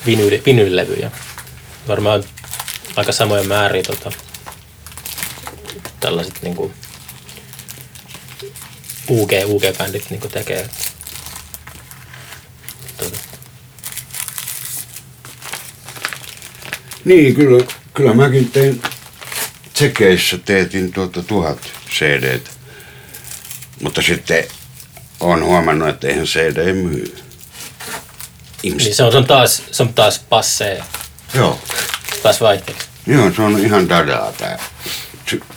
vinyyli, vinyylilevyjä. Varmaan aika samoja määriä tota, tällaiset niinku UG, UG-bändit niinku tekee. Tota, Niin, kyllä, kyllä mäkin tein tsekeissä teetin tuota tuhat cd Mutta sitten olen huomannut, että eihän CD myy. Ihmiset, niin se on, se on taas, se on taas passee, Joo, taas vaihteeksi. joo, se on ihan dadaa tää.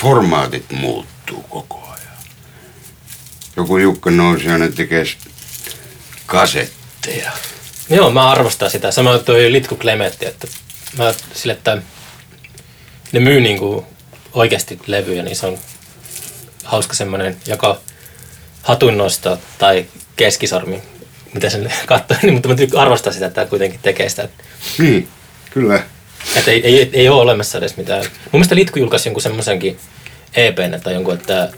Formaatit muuttuu koko ajan. Joku Jukka Nousiainen tekee s- kasetteja. Joo, mä arvostan sitä. Sama toi Litku Klemetti, että mä sille, että ne myy niinku oikeasti levyjä, niin se on hauska semmoinen joko hatunnosto tai keskisormi, mitä sen *laughs* katsoo, niin, mutta mä arvostaa sitä, että tämä kuitenkin tekee sitä. Niin, kyllä. Että ei, ei, ei ole olemassa edes mitään. Mun mielestä Litku julkaisi jonkun semmoisenkin EPn tai jonkun, että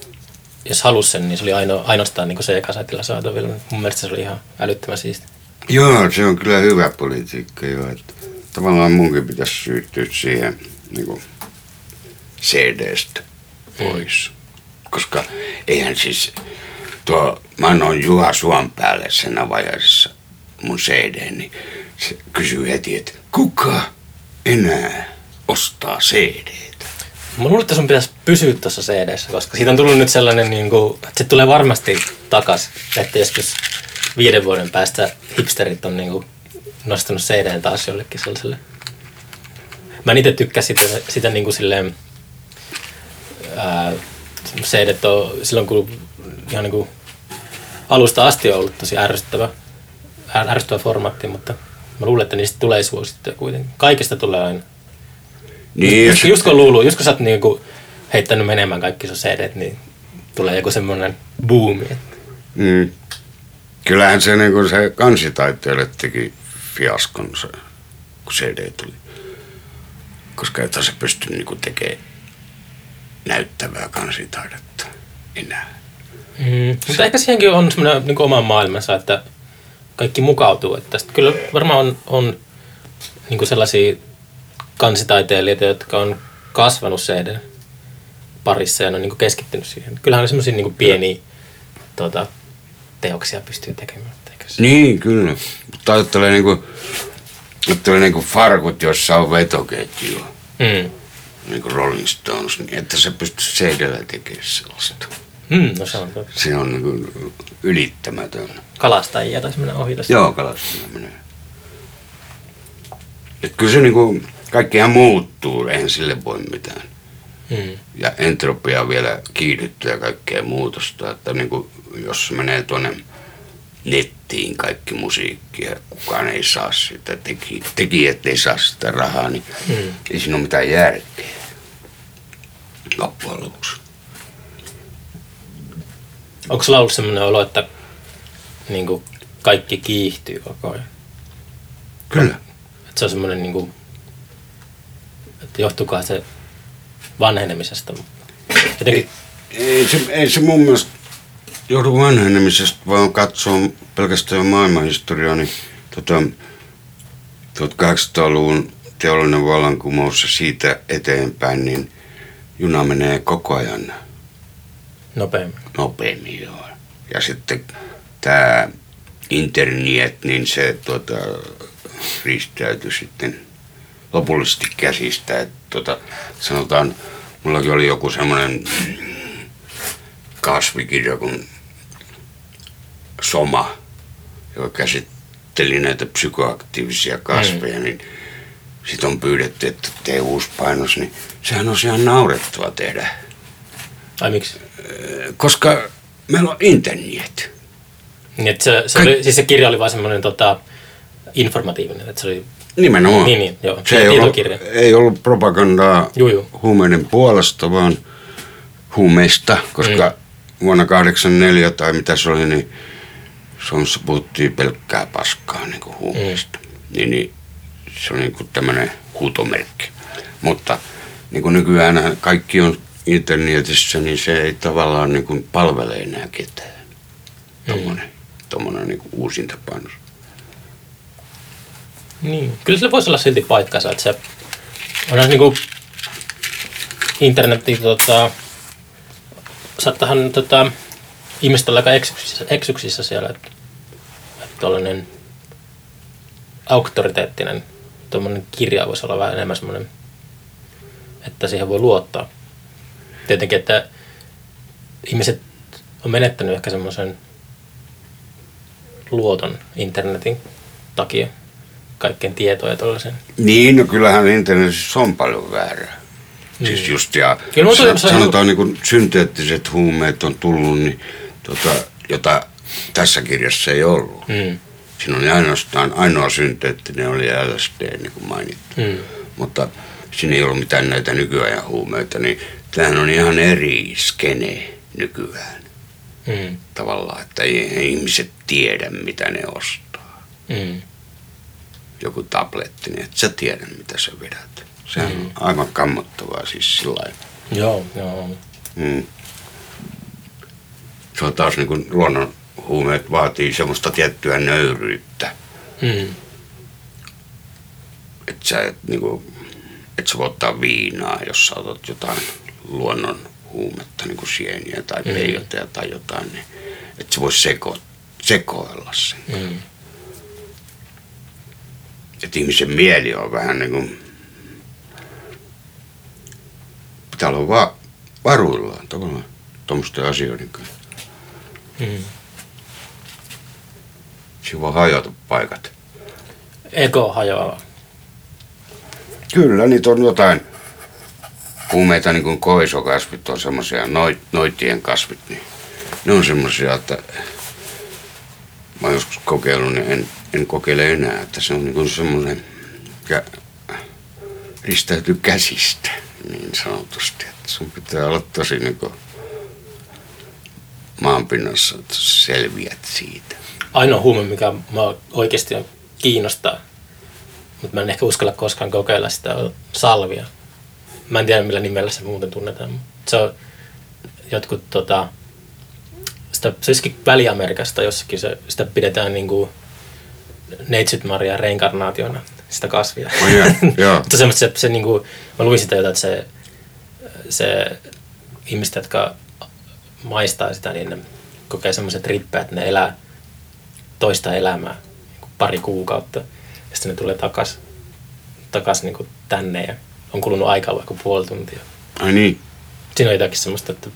jos halusi sen, niin se oli aino, ainoastaan niin C-kasetilla saatavilla. Mun mielestä se oli ihan älyttömän siisti. Joo, se on kyllä hyvä politiikka jo. Että tavallaan munkin pitäisi syttyä siihen niin kuin CD-stä pois. Koska eihän siis tuo, mä annoin Juha Suon päälle sen avajaisessa mun CD, niin se kysyy heti, että kuka enää ostaa CD-tä? Mä luulen, että sun pitäisi pysyä tuossa cd koska siitä on tullut nyt sellainen, niin kuin, että se tulee varmasti takas, että joskus viiden vuoden päästä hipsterit on niinku nostanut CD taas jollekin sellaiselle. Mä en itse tykkää sitä, sitä niinku silleen, ää, CD on silloin kun ihan niinku alusta asti on ollut tosi ärsyttävä, är- ärsyttävä formaatti, mutta mä luulen, että niistä tulee suosittuja kuitenkin. Kaikista tulee aina. Niin, Just, just kun luuluu, just kun sä oot niinku heittänyt menemään kaikki sun CD, niin tulee joku semmoinen boomi. että- Mm. Kyllähän se, niin kuin se kansitaiteelle teki fiaskon, se, kun CD tuli. Koska et se pysty niin kuin tekemään näyttävää kansitaidetta enää. Mm. Mutta ehkä siihenkin on semmoinen niin oma maailmansa, että kaikki mukautuu. Että kyllä varmaan on, on niin kuin sellaisia kansitaiteilijoita, jotka on kasvanut CD parissa ja ne on niin kuin keskittynyt siihen. Kyllähän on semmoisia niin pieniä tota, teoksia pystyy tekemään. Niin, kyllä. Mutta ajattelee niin kuin, ajattelee niin kuin farkut, joissa on vetoketju, Mm. Niin kuin Rolling Stones, niin että se pystyy CD-llä tekemään sellaista. Mm, no se on totta. Se on niin kuin ylittämätön. kalastajia tai semmoinen ohi tästä. Joo, kalastaminen menee. Et kyllä se niinku, kaikkihan muuttuu, eihän sille voi mitään. Mm. Ja entropia vielä kiihdyttää kaikkea muutosta, että niinku, jos menee tuonne nettiin kaikki musiikki ja kukaan ei saa sitä, teki, tekijät ei saa sitä rahaa, niin Mm. ei siinä ole mitään järkeä loppujen lopuksi. Onko sulla ollut semmoinen olo, että niin kuin kaikki kiihtyy koko ajan? Kyllä. Että se on semmoinen, niin kuin, että johtuukohan se vanhenemisesta? Jotenkin, Ei se, ei se mun mielestä johdu vanhenemisesta, vaan katsoo pelkästään maailmanhistoriaa, niin tota, 1800-luvun teollinen vallankumous ja siitä eteenpäin, niin juna menee koko ajan nopeammin. nopeammin. Joo. Ja sitten tämä internet, niin se tuota, riistäytyi sitten lopullisesti käsistä. Et, tuota, sanotaan, mullakin oli joku semmoinen kasvikirja kuin Soma, joka käsitteli näitä psykoaktiivisia kasveja, mm. niin sitten on pyydetty, että tee uusi painos, niin sehän on ihan naurettava tehdä Ai miksi? koska meillä on internet. Niin, se, se, oli, siis se kirja oli vaan semmoinen tota, informatiivinen, että se oli, Nimenomaan. Niin, niin, joo. Se ei ollut, ei ollut propagandaa Juu, juu. huumeiden puolesta, vaan huumeista, koska mm. vuonna 84 tai mitä se oli, niin Suomessa puhuttiin pelkkää paskaa niin kuin huumeista. Mm. Niin, niin se on niin kuin tämmöinen huutomerkki. Mutta niin kuin nykyään kaikki on internetissä, niin se ei tavallaan niin kuin palvele enää ketään. Tuommoinen, tuommoinen niin kuin uusintapainos. niin. Kyllä sillä voisi olla silti paikkansa, että se on niin kuin internetti, tota, saattahan tota, ihmiset olla aika eksyksissä, eksyksissä siellä, että tuollainen auktoriteettinen tuommoinen kirja voisi olla vähän enemmän semmoinen, että siihen voi luottaa. Tietenkin, että ihmiset on menettänyt ehkä semmoisen luoton internetin takia kaikkien tietoja ja tuollaisen. Niin, no kyllähän internetissä on paljon väärää. Mm. Siis just ja Kyllä sanotaan niin kuin synteettiset huumeet on tullut, niin tota, jota tässä kirjassa ei ollut. Mm. Siinä oli ainoastaan, ainoa synteettinen oli LSD, niin kuin mainittu. Mm. Mutta siinä ei ollut mitään näitä nykyajan huumeita, niin tämähän on ihan eri skene nykyään Mm. tavallaan, että ei, ihmiset tiedä, mitä ne ostaa. Mm. Joku tabletti, niin et sä tiedä, mitä sä vedät. Sehän mm. on aivan kammottavaa siis sillä. Joo, joo. Mm. Se on taas niin kuin luonnon huumeet vaatii semmoista tiettyä nöyryyttä, Mm. että sä et niin kuin, et sä voi ottaa viinaa, jos sä otat jotain luonnon huumetta, niin kuin sieniä tai Mm. peijotea tai jotain, niin että se voi seko, sekoilla sen. Mm. Että ihmisen mieli on vähän niin kuin, pitää olla va- varuillaan tavallaan tuommoisten asioiden kanssa. Mm. Siinä voi hajota paikat. Ego hajoaa. Kyllä, niitä on jotain kuumeita niin kuin koisokasvit on semmoisia, noit, noitien kasvit, niin ne on semmoisia, että mä oon joskus kokeillut, niin en, en kokeile enää, että se on niin kuin semmoinen, mikä ristäytyy käsistä niin sanotusti, että sun pitää olla tosi niin kuin maanpinnassa, että selviät siitä. Ainoa huume, mikä mä oikeasti kiinnostaa, mutta mä en ehkä uskalla koskaan kokeilla sitä, salvia. Mä en tiedä millä nimellä se muuten tunnetaan. mutta Se on jotkut tota, sitä, se olisikin Väli-Amerikasta jossakin, se, sitä pidetään niin kuin Neitsyt Maria reinkarnaationa, sitä kasvia. Oh, yeah, joo. *laughs* Mutta semmoista, se, se niin kuin, mä luin sitä jotain, että se, se ihmiset, jotka maistaa sitä, niin ne kokee semmoiset rippeet, että ne elää toista elämää niin pari kuukautta. Ja sitten ne tulee takas, takas niin kuin tänne ja on kulunut aikaa vaikka puoli tuntia. Ai niin, Siinä on jotakin semmoista, että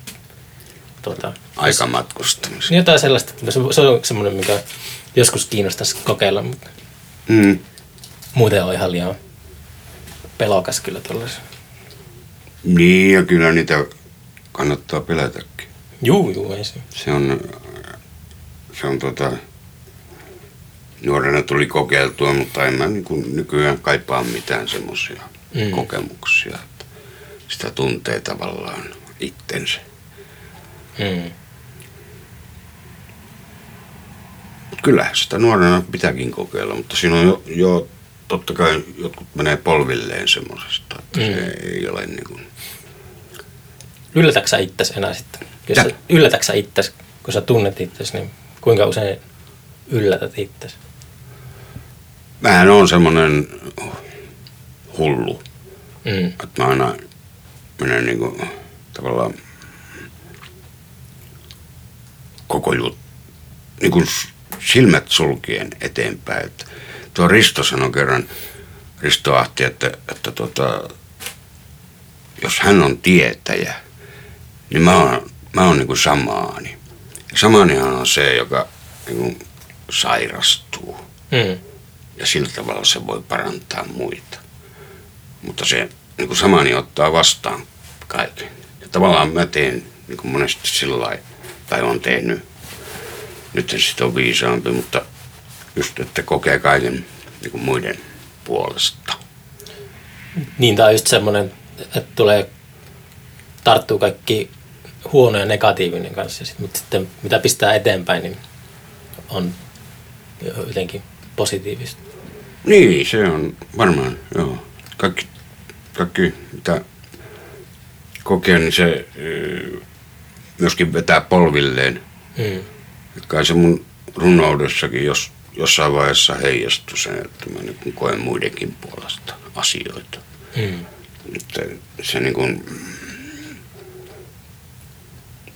tuota, aikamatkustamista. jotain sellaista, että se, se on semmoinen, mikä joskus kiinnostaisi kokeilla, mutta Mm. muuten on ihan liian pelokas kyllä tuollaisen. Niin, ja kyllä niitä kannattaa pelätäkin. Juu, juu, ei se. Se on, se on tota, nuorena tuli kokeiltua, mutta en mä niin kuin nykyään kaipaa mitään semmoisia Mm. kokemuksia. Että sitä tuntee tavallaan itsensä. Mm. Kyllä sitä nuorena pitääkin kokeilla, mutta siinä on jo, jo totta kai jotkut menee polvilleen semmoisesta, että mm. se ei ole niin kuin, Yllätäksä itses enää sitten? Sä, yllätäksä itses, kun sä tunnet itses, niin kuinka usein yllätät itses? Mähän on semmoinen hullu, Mm. että mä aina menen niin kuin, tavallaan koko jut, niin kuin silmät sulkien eteenpäin. Että tuo Risto sanoi kerran, Risto Ahti, että, että tota, jos hän on tietäjä, niin mä oon, mä oon niin kuin samaani. Ja samaanihan on se, joka niin kuin sairastuu Mm. Ja sillä tavalla se voi parantaa muita. Mutta se niin kuin samani ottaa vastaan kaiken. Ja tavallaan mä teen niin kuin monesti sillä lailla, tai on tehnyt, nyt en sitten ole viisaampi, mutta just, että kokee kaiken niin kuin muiden puolesta. Niin, tai just semmoinen, että tulee, tarttuu kaikki huono ja negatiivinen kanssa, mutta sitten mitä pistää eteenpäin, niin on jotenkin positiivista. Niin, se on varmaan, joo. Kaikki, kaikki mitä kokee, niin se myöskin vetää polvilleen. Mm. Kai se mun runoudessakin jos, jossain vaiheessa heijastui se, että mä niin koen muidenkin puolesta asioita. Mm. Että se niin kuin,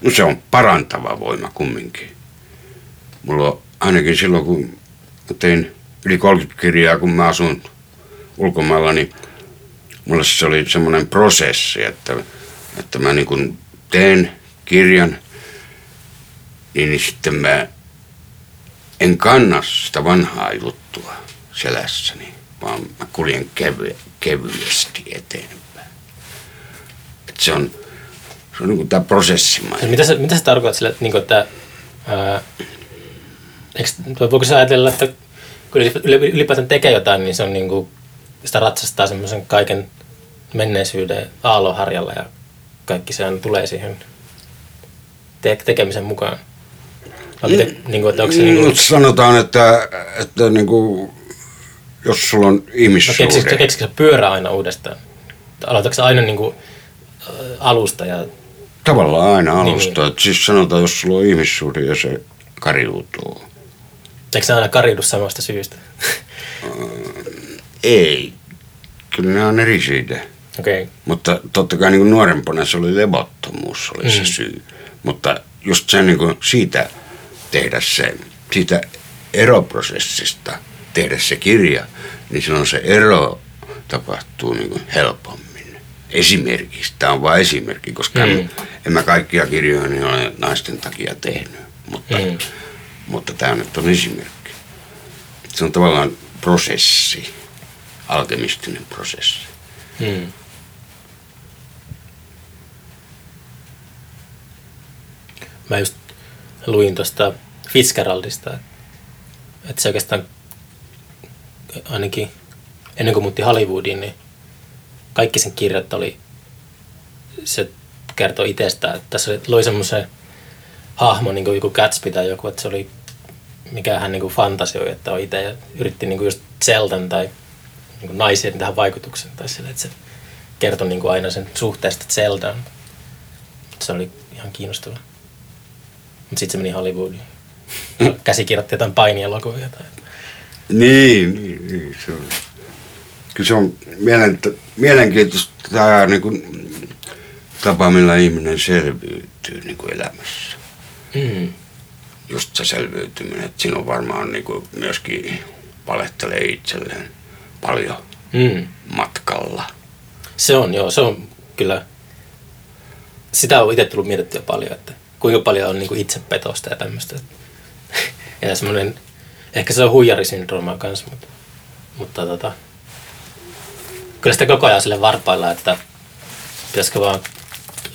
no se on parantava voima kumminkin. Mulla on ainakin silloin, kun mä tein yli 30 kirjaa, kun mä asun ulkomailla, niin mulle se oli semmoinen prosessi, että, että mä niin kuin teen kirjan, niin, sitten mä en kanna sitä vanhaa juttua selässäni, vaan mä kuljen kevy, kevyesti eteenpäin. Et se on, se on niin tämä prosessimainen. Mitä se, mitä se tarkoittaa sille, että, niin kuin, että ää, eikö, voiko se ajatella, että kun yli- ylipäätään tekee jotain, niin se on niin kuin, sitä ratsastaa semmoisen kaiken menneisyyden aalloharjalla ja kaikki se tulee siihen te- tekemisen mukaan. Vai miten, niin kuin, että onko se niin kuin, Nyt sanotaan, että, että niin kuin, jos sulla on no, ihmissuhde, keksikö, keksikö se pyörä aina uudestaan? Aloitatko aina niin kuin, ä, alusta ja tavallaan aina Niin, alusta. niin. Että siis sanotaan, jos sulla on ihmissuhde ja se kariutuu. Eikö se aina kariudu samasta syystä? *laughs* Ei. Kyllä ne on eri syitä. Okay. Mutta totta kai niin nuorempana se oli levottomuus, oli mm. se syy. Mutta just se niin kuin siitä tehdä se, siitä eroprosessista tehdä se kirja, niin silloin se ero tapahtuu niin kuin helpommin. Esimerkiksi, tämä on vain esimerkki, koska Mm. mm. en mä kaikkia kirjoja niin ole naisten takia tehnyt, mutta, Mm. Mutta tämä nyt on esimerkki. se on tavallaan prosessi, alkemistinen prosessi. Mm. Mä just luin tuosta Fitzgeraldista, että se oikeastaan ainakin ennen kuin muutti Hollywoodiin, niin kaikki sen kirjat oli, se kertoi itsestään, että se loi semmoisen hahmo, niin kuin joku Gatsby tai joku, että se oli mikä hän niin kuin fantasioi, että on itse ja yritti niin kuin just Zeldan tai niin kuin naisien tähän vaikutuksen tai sille, että se kertoi niin kuin aina sen suhteesta Zeldaan. Se oli ihan kiinnostava. Mutta sitten se meni Hollywoodiin. *laughs* Käsikirjoitti jotain painielokuvia tai... Niin, niin, niin, se on. Kyllä se on mielenkiintoista tämä niin kuin, tapa, millä ihminen selviytyy niin kuin elämässä. Mm. Just se selviytyminen, että siinä on varmaan niin kuin, myöskin valehtelee itselleen paljon Mm. matkalla. Se on, joo, se on kyllä... Sitä on itse tullut mietittyä paljon, että kuinka paljon on niin itsepetosta ja tämmöistä. *laughs* Ja semmoinen, ehkä se on huijarisyndrooma kanssa, mutta, mutta tota, kyllä sitä koko ajan sille varpailla, että pitäisikö vaan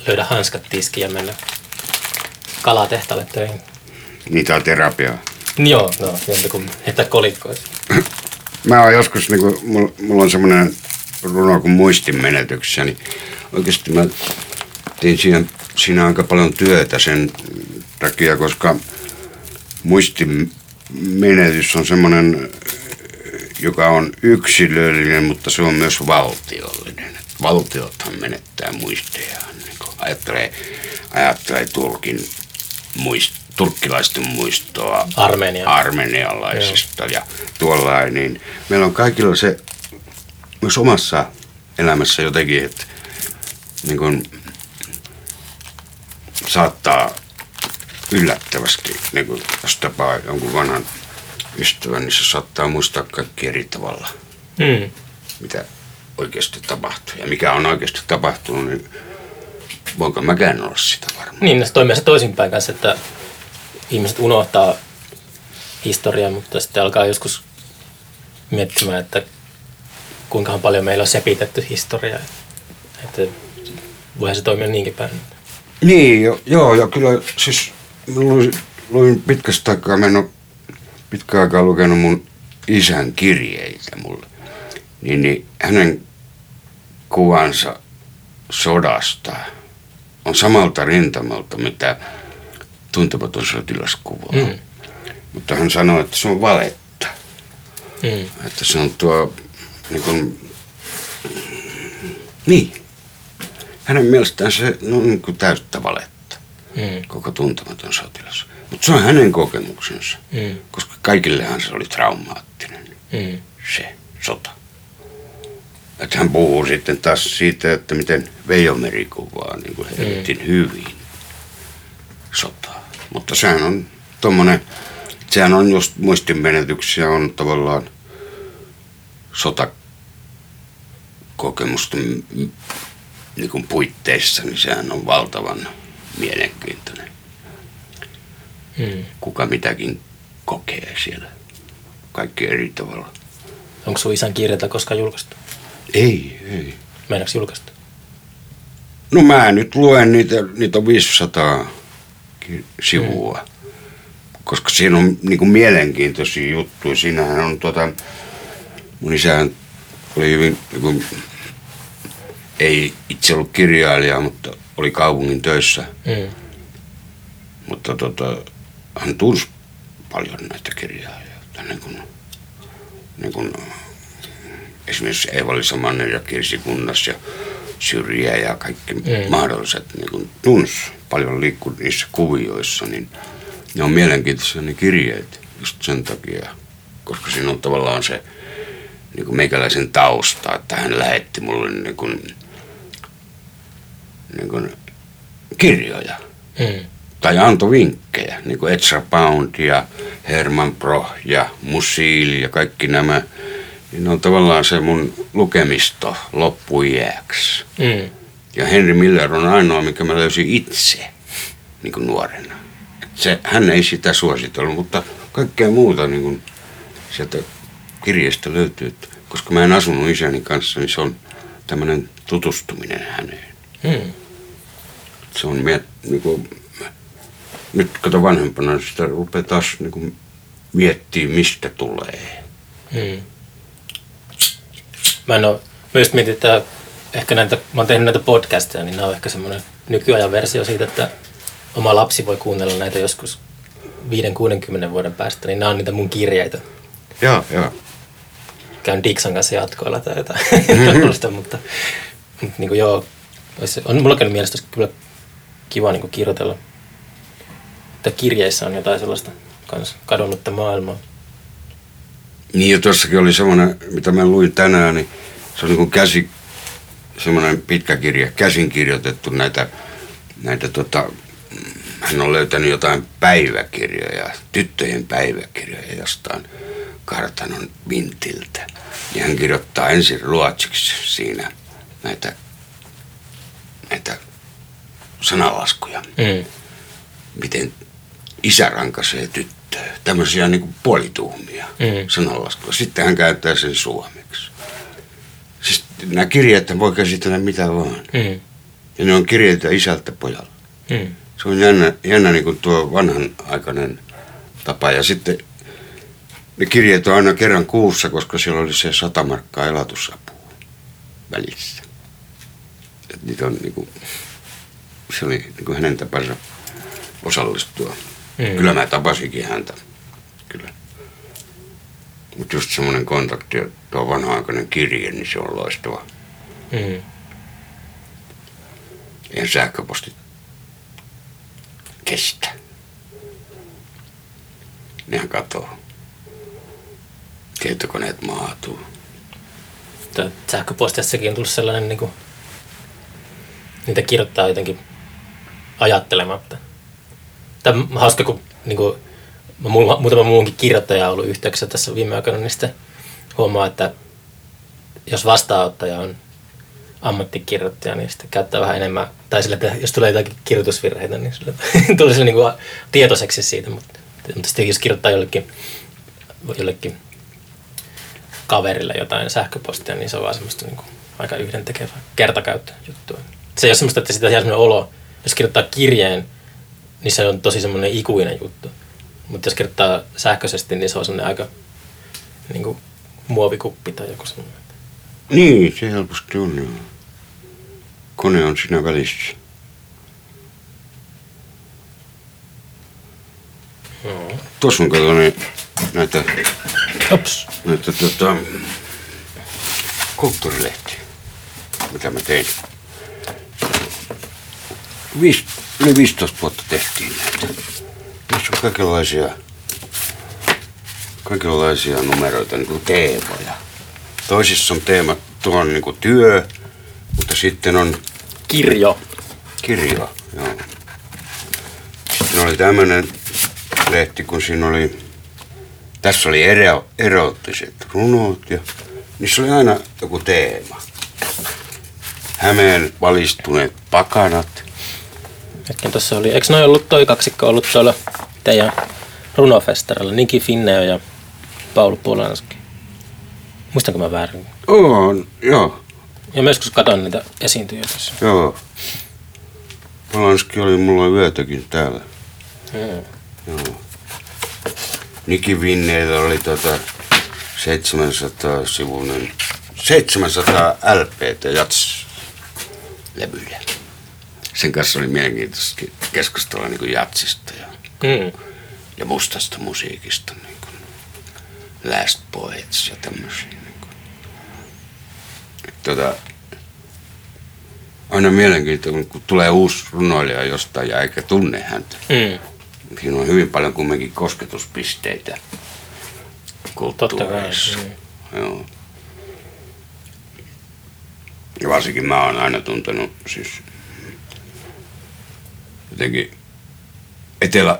löydä hanskat tiskiin ja mennä kalatehtaalle töihin. Niitä on terapiaa. Joo, no, joku heittää kolikkoa. Mä oon joskus, niin kuin, mulla, mulla on semmoinen runo kuin muistin menetyksessä, niin oikeasti mä tein siinä, siinä aika paljon työtä sen takia, koska muistin menetys on semmoinen, joka on yksilöllinen, mutta se on myös valtiollinen. Valtiothan menettää muistejaan. Niin kun ajattelee, ajattelee Turkin muist, turkkilaisten muistoa Armenia. armenialaisista ja tuollain, niin meillä on kaikilla se myös omassa elämässä jotenkin, että niin kun, saattaa yllättävästi, niin kun, jos tapaa jonkun vanhan ystävän, niin se saattaa muistaa kaikki eri tavalla, Mm. mitä oikeasti tapahtuu. Ja mikä on oikeasti tapahtunut, niin voinko mäkään olla sitä varma. Niin, se toimii se toisinpäin kanssa, että ihmiset unohtaa historiaa, mutta sitten alkaa joskus miettimään, että kuinka paljon meillä on sepitetty historiaa. Että voihan se toimia niinkin päin. Niin, jo, joo, ja kyllä siis luin, luin pitkästä aikaa, mä en ole pitkään aikaa lukenut mun isän kirjeitä mulle. Niin, niin hänen kuvansa sodasta on samalta rintamalta, mitä tuntematon sotilas kuvaa. Mm. Mutta hän sanoi, että se on valetta. Mm. Että se on tuo, niin kuin, niin. Hänen mielestään se on niin kuin täyttä valetta, Mm. koko tuntematon sotilas. Mutta se on hänen kokemuksensa, Mm. koska kaikillehan se oli traumaattinen, Mm. se sota. Että hän puhuu sitten taas siitä, että miten Veijomeri kuvaa niin kuin helvetin hyvin sotaa. Mutta sehän on tommonen, sehän on just muistinmenetyksiä on tavallaan sotakokemusten mm, niin kuin puitteissa, niin sehän on valtavan mielenkiintoinen. Mm. Kuka mitäkin kokee siellä. Kaikki eri tavalla. Onko sun isän kirjata koskaan julkaistu? Ei, ei. Meinaaks julkaistu? No mä nyt luen niitä, niitä on 500 ki- sivua. Mm. Koska siinä on niinku mielenkiintoisia juttuja. Siinähän on tota, mun isähän oli hyvin, niinku, ei itse ollut kirjailija, mutta oli kaupungin töissä. Mm. Mutta tota, hän tunsi paljon näitä kirjailijoita. Niin kuin, niin kuin, esimerkiksi Eeva-Liisa Manner ja Kirsi Kunnas ja Syrjä ja kaikki mm. mahdolliset niin kuin, tunsi paljon liikkui niissä kuvioissa, niin ne on mielenkiintoisia ne kirjeet just sen takia, koska siinä on tavallaan se niin kuin meikäläisen tausta, että hän lähetti mulle niin kuin, niin kuin kirjoja Mm. tai antoi vinkkejä, niin kuin Ezra Pound ja Herman Broch ja Musil ja kaikki nämä, niin on tavallaan se mun lukemisto loppuiäksi. Mm. Ja Henry Miller on ainoa, mikä mä löysin itse niin kuin nuorena. Et se, hän ei sitä suositellut, mutta kaikkea muuta niin kuin sieltä kirjeestä löytyy, koska mä en asunut isäni kanssa, niin se on tämmöinen tutustuminen häneen. Hmm. Se on miet, niin kuin, nyt kato vanhempana, sitä rupeaa taas niin kuin, mistä tulee. Hmm. Mä en mä just mietin, että ehkä näitä, mä oon tehnyt näitä podcasteja, niin nämä on ehkä semmoinen nykyajan versio siitä, että oma lapsi voi kuunnella näitä joskus 5-60 vuoden päästä, niin nämä on niitä mun kirjeitä. Joo, joo. Käyn Dixon kanssa jatkoilla tai jotain *laughs* mm-hmm. mutta, mutta niin kuin joo, olisi, on mulla käynyt mielestä kyllä kiva niin kuin kirjoitella. Että kirjeissä on jotain sellaista kans kadonnutta maailmaa. Niin ja tuossakin oli semmoinen, mitä mä luin tänään, niin se on niin kuin käsi, semmoinen pitkä kirja, käsin kirjoitettu näitä, näitä tota, hän on löytänyt jotain päiväkirjoja, tyttöjen päiväkirjoja jostain kartanon vintiltä. Ja hän kirjoittaa ensin ruotsiksi siinä näitä, näitä sanalaskuja. Mm. Miten isä rankaisee tyttöä. Tämmöisiä niin kuin puolituhmia Mm. sananlaskuja. Sitten hän käyttää sen suomeksi. Siis nämä kirjeet voi käsitellä mitä vaan. Mm. Ja ne on kirjeitä isältä pojalle. Mm. Se on jännä, jännä niin kuin tuo vanhan aikainen tapa. Ja sitten ne kirjeet on aina kerran kuussa, koska siellä oli se sata markkaa elatusapua välissä. Et niitä on niin kuin, se oli niin kuin hänen tapansa osallistua. Mm. Kyllä mä tapasinkin häntä. Kyllä. Mutta just semmoinen kontakti, tuo vanha-aikainen kirje, niin se on loistava. Mm. Eihän sähköpostit kestä. Nehän katoo. Tietokoneet maatuu. Tää Sähköpostiassakin on tullut sellainen, niin kuin, niitä kirjoittaa jotenkin ajattelematta. Tämä hauska, kun niin kuin, mä mu- muutama muunkin kirjoittaja on ollut yhteyksissä tässä viime aikoina, niin sitten huomaa, että jos vastaanottaja on ammattikirjoittaja, niin sitten käyttää vähän enemmän, tai sille, että jos tulee jotakin kirjoitusvirheitä, niin sille, *laughs* tulee sille niin kuin tietoiseksi siitä, mutta, mutta sitten jos kirjoittaa jollekin, jollekin kaverille jotain sähköpostia, niin se on vaan semmoista niin kuin aika yhdentekevää kertakäyttöjuttua. Se ei ole semmoista, että sitä jää semmoinen olo, jos kirjoittaa kirjeen, niin se on tosi semmoinen ikuinen juttu. Mutta jos kirjoittaa sähköisesti, niin se on semmoinen aika niin kuin muovikuppi tai joku semmoinen. Niin, se helposti on. Kone on siinä välissä. Joo. Tuossa on kato näitä, Ops. näitä tota, kulttuurilehtiä, mitä mä tein. Yli 15 vuotta tehtiin näitä. Niissä on kaikenlaisia, kaikenlaisia numeroita, niin kuin teemoja. Toisissa on teema, tuo on niin kuin työ, mutta sitten on Kirjo. kirja. Joo. Sitten oli tämmöinen lehti, kun siinä oli, tässä oli ero, erottiset runot ja niissä oli aina joku teema. Hämeen valistuneet pakanat. Hetken tuossa oli, eikö noin ollut toi kaksikko ollut tuolla teidän runofestarilla? Niki Finneo ja Paul Polanski. Muistanko mä väärin? On, joo, Ja mä joskus katon niitä esiintyjiä tässä. joo. Polanski oli mulla yötäkin täällä. Mm. Joo. Niki Vinneillä oli tota 700 sivuinen, 700 LPT jats levyjä. Sen kanssa oli mielenkiintoista keskustella niin kuin jatsista ja, Mm. ja mustasta musiikista. Niin kuin Last Poets ja tämmöisiä. Niin kuin. Tota, aina mielenkiintoista, kun tulee uusi runoilija jostain ja eikä tunne häntä. Mm. Siinä on hyvin paljon kumminkin kosketuspisteitä Totta kai. kulttuurissa. Joo. Ja varsinkin mä oon aina tuntenut siis jotenkin Etelä,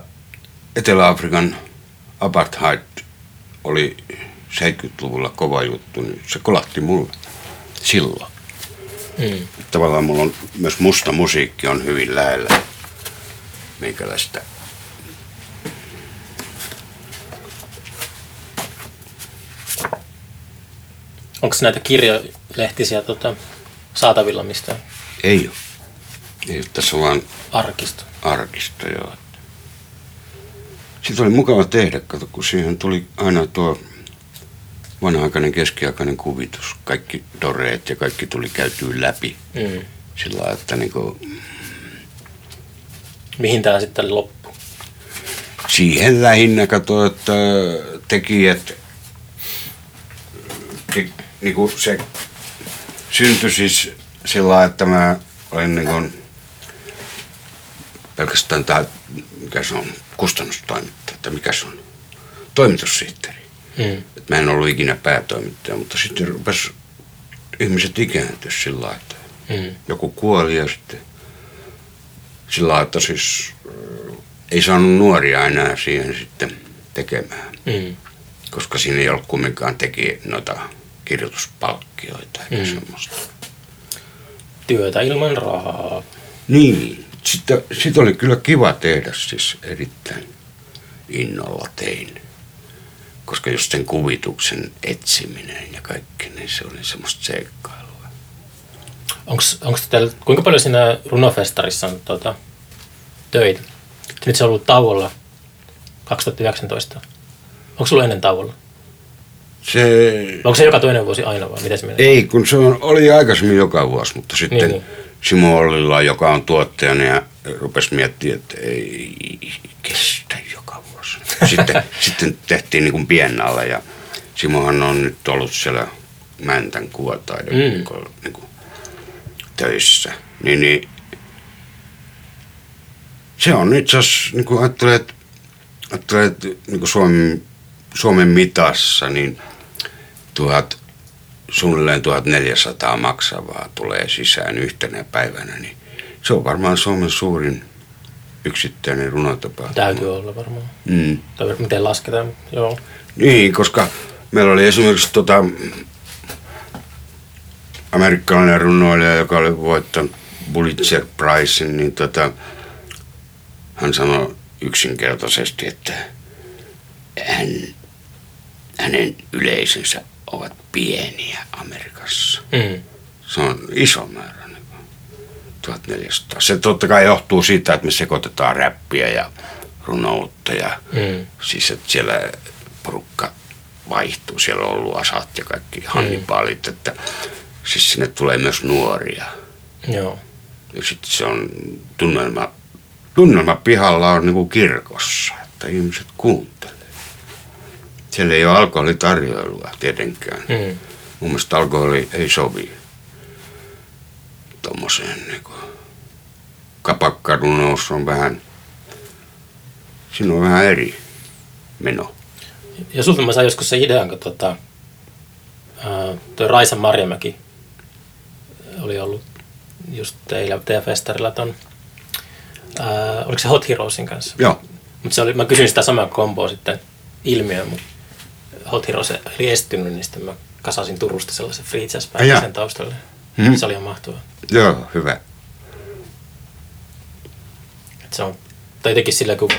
Etelä-Afrikan apartheid oli 70-luvulla kova juttu, niin se kolahti mulle silloin. Mm. Tavallaan mulla on myös musta musiikki on hyvin lähellä meikäläistä Onko näitä kirjolehtisiä tota, saatavilla mistään Ei ole. Ei ole. Tässä on vaan arkisto? Arkisto, joo. Sitten oli mukava tehdä, kato, kun siihen tuli aina tuo vanha-aikainen keskiaikainen kuvitus. Kaikki doreet ja kaikki tuli käytyä läpi Mm. sillä lailla, että niinku, Mihin tämä sitten loppui? siihen lähinnä kato, että tekijät, te, niinku se syntyi siis sillä lailla, että mä olin niinku pelkästään tämä, mikä se on, kustannustoimittaja, että mikä se on, toimitussihteeri. Mm. Et mä en ollut ikinä päätoimittaja, mutta sitten rupes ihmiset ikääntyä sillä lailla, että Mm. joku kuoli ja sitten sillä lailla, että siis äh, ei saanut nuoria enää siihen sitten tekemään, Mm. koska siinä ei ollut kumminkaan teki noita kirjoituspalkkioita eikä Mm. semmoista. Työtä ilman rahaa. Niin, sitten sit oli kyllä kiva tehdä siis erittäin innolla tein. Koska just sen kuvituksen etsiminen ja kaikki, niin se oli semmoista seikkailua. Onko teillä, kuinka paljon siinä runofestarissa on tota, töitä? Nyt se on ollut tauolla 2019. Onko sulla ennen tauolla? Se, Onko se joka toinen vuosi aina vai miten se menee? ei, kun se on, oli aikaisemmin joka vuosi, mutta sitten niin. niin. Simo Ollila, joka on tuottajana ja rupesi miettimään, että ei kestä joka vuosi. *laughs* Sitten, sitten tehtiin niin kuin piennalle ja Simohan on nyt ollut siellä Mäntän kuvataiden Mm. mm. niin kuin, niin kuin töissä. Niin, niin, se on itse asiassa, niin kuin ajattelee, että, ajattelee, että niin kuin Suomen, Suomen mitassa, niin tuhat, suunnilleen 1400 maksavaa tulee sisään yhtenä päivänä, niin se on varmaan Suomen suurin yksittäinen runotapahtuma. Täytyy olla varmaan. Mm. Tai miten lasketaan? Joo. Niin, koska meillä oli esimerkiksi tota, amerikkalainen runoilija, joka oli voittanut Pulitzer Prizein, niin tota, hän sanoi yksinkertaisesti, että hän, hänen yleisönsä ovat pieniä Amerikassa. Mm. Se on iso määrä. Niin kuin 1400. Se totta kai johtuu siitä, että me sekoitetaan räppiä ja runoutta ja Mm. siis että siellä porukka vaihtuu. Siellä on ollut asat ja kaikki hannibalit, että siis sinne tulee myös nuoria. Joo. Ja sitten se on tunnelma, tunnelma pihalla on niinku kirkossa, että ihmiset kuuntelee. Siellä ei ole alkoholitarjoilua tietenkään. Mm. Mun mielestä alkoholi ei sovi tommoseen niinku. Kapakkarunous on vähän, siinä on vähän eri meno. Ja sulta mä sain joskus se idean, kun tota, ää, toi Raisa Marjamäki oli ollut just teillä, teidän festarilla ton, ää, oliko se Hot Heroesin kanssa? Joo. Mutta se oli, mä kysyin sitä samaa komboa sitten ilmiöön, mutta Hot Heroes oli estynyt, niin sitten mä kasasin Turusta sellaisen free jazz sen taustalle. Mhm. Se oli ihan mahtavaa. Joo, hyvä. Et se on, tai jotenkin sillä, kun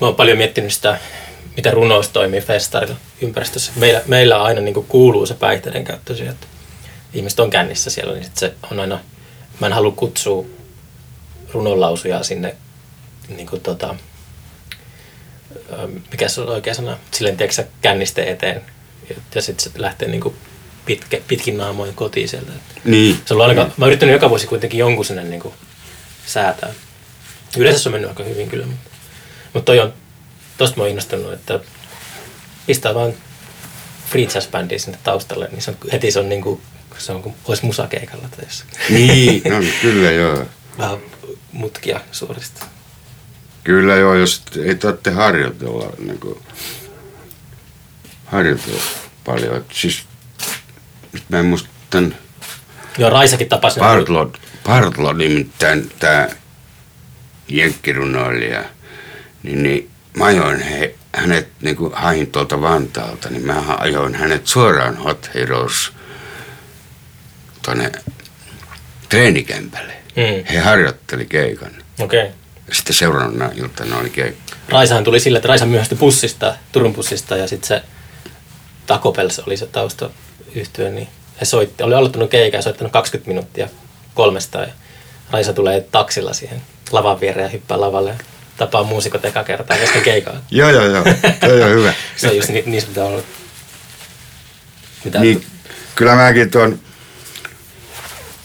mä oon paljon miettinyt sitä, miten runous toimii festarilla ympäristössä. Meillä, meillä aina niin kuin kuuluu se päihteiden käyttö siihen, että ihmiset on kännissä siellä, niin sit se on aina, mä en halua kutsua runonlausuja sinne, niin kuin tota, mikä se on oikea sana, silleen tiedätkö sä, kännisten eteen, ja, ja sitten se lähtee niin kuin pitkä, pitkin naamoin kotiin sieltä. Niin. Se on ollut ainakaan, mä oon yrittänyt joka vuosi kuitenkin jonkun sinne niin kuin säätää. Yleensä se on mennyt aika hyvin kyllä, mutta, mutta toi on, tosta mä oon innostunut, että pistää vaan free jazz bändiä sinne taustalle, niin se on, heti se on niin kuin, se on kuin olisi musakeikalla tai jossain. Niin, *laughs* no, kyllä joo. Vähän mutkia suorista. Kyllä joo, jos ei tarvitse harjoitella, niin kuin, harjoitella paljon. Et siis, nyt mä en muista tämän Joo, Raisakin tapasi. ne- Bartlod, Bartlod nimittäin tämä jenkkirunoilija, niin, niin mä ajoin he, hänet, niin kuin hain tuolta Vantaalta, niin mä ajoin hänet suoraan Hot Heroes tuonne treenikämpälle. Mm, He harjoitteli keikan. Okei. Okay. Sitten seuraavana iltana oli keikka. Raisahan tuli sillä, että Raisa myöhästyi bussista, Turun bussista ja sitten se se oli se tausta yhtyä, niin he soitti, oli aloittanut keikan ja soittanut 20 minuuttia kolmesta ja Raisa tulee taksilla siihen lavan viereen ja hyppää lavalle ja tapaa muusikot eka kertaa kesken keikaa. *laughs* Joo, joo, joo. Toi on hyvä. Se on just ni, niissä mitä on mitä Niin, kyllä mäkin tuon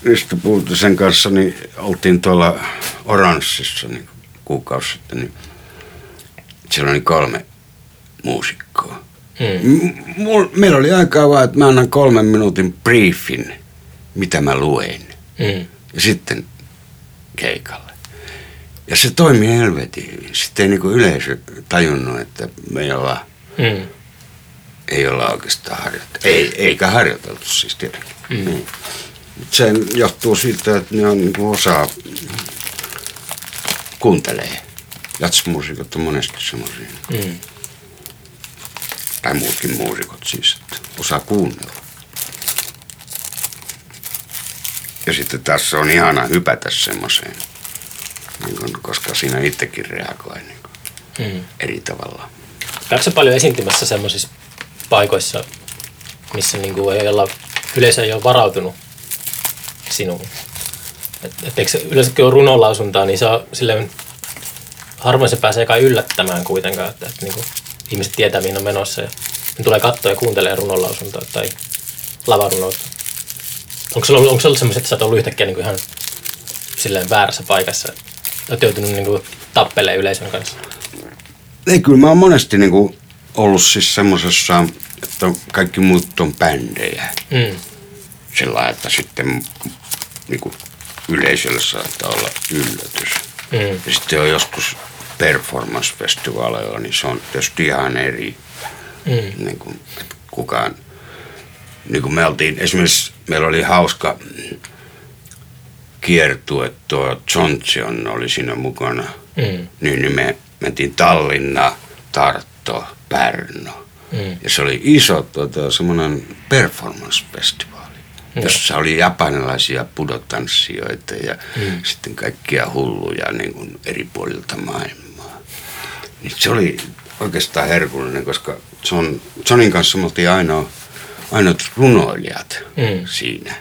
Risto Puutisen kanssa niin oltiin tuolla Oranssissa niin kuukausi sitten, niin siellä oli kolme muusikkoa. mm, M- mul, meillä oli aikaa vaan, että mä annan kolmen minuutin briefin, mitä mä luen. mm, Ja sitten keikalle. Ja se toimi helvetin hyvin. Sitten ei niinku yleisö tajunnut, että me ei olla, mm, ei olla oikeastaan harjoiteltu. Ei, eikä harjoiteltu siis tietenkin. Mm. Niin. Se johtuu siitä, että ne on niinku osa kuuntelee. Jatsmuusikot on monesti semmoisia. mm, Tai muutkin muusikot siis, että osaa kuunnella. Ja sitten tässä on ihana hypätä semmoiseen, niin koska siinä itsekin reagoi niin mm. eri tavalla. Käykö paljon esiintymässä semmoisissa paikoissa, missä niinku ei olla, yleisö ei ole varautunut sinuun? Et, et eikö se yleensä kun on runonlausuntaa, niin se on silleen, harvoin se pääsee kai yllättämään kuitenkaan, että, että niinku, ihmiset tietää mihin on menossa ja ne tulee katsoa ja kuuntelee runonlausuntaa tai lavarunoutta. Onko sulla ollut, onko sulla ollut semmoiset, että sä oot ollut yhtäkkiä niinku ihan silleen väärässä paikassa? Oot joutunut niinku tappelemaan yleisön kanssa? Ei, kyllä mä oon monesti niin kuin, ollut siis semmoisessa, että kaikki muut on bändejä. Mm. Sillä että sitten niin kuin, yleisölle saattaa olla yllätys. Mm. Ja sitten on joskus performance-festivaaleilla, niin se on tietysti ihan eri. Mm. Niin kuin, että kukaan, niin kuin me oltiin, esimerkiksi meillä oli hauska kiertue, tuo Johnson oli siinä mukana. Mm. Niin, niin me mentiin Tallinna, Tartto, Pärno. Mm. Ja se oli iso tota, semmoinen performance-festivaali. Jossa oli japanilaisia pudotanssijoita ja Mm. sitten kaikkia hulluja niin kuin eri puolilta maailmaa. Niin se oli oikeastaan herkullinen, koska John, Johnin kanssa me oltiin ainoa, ainoat runoilijat Mm. siinä.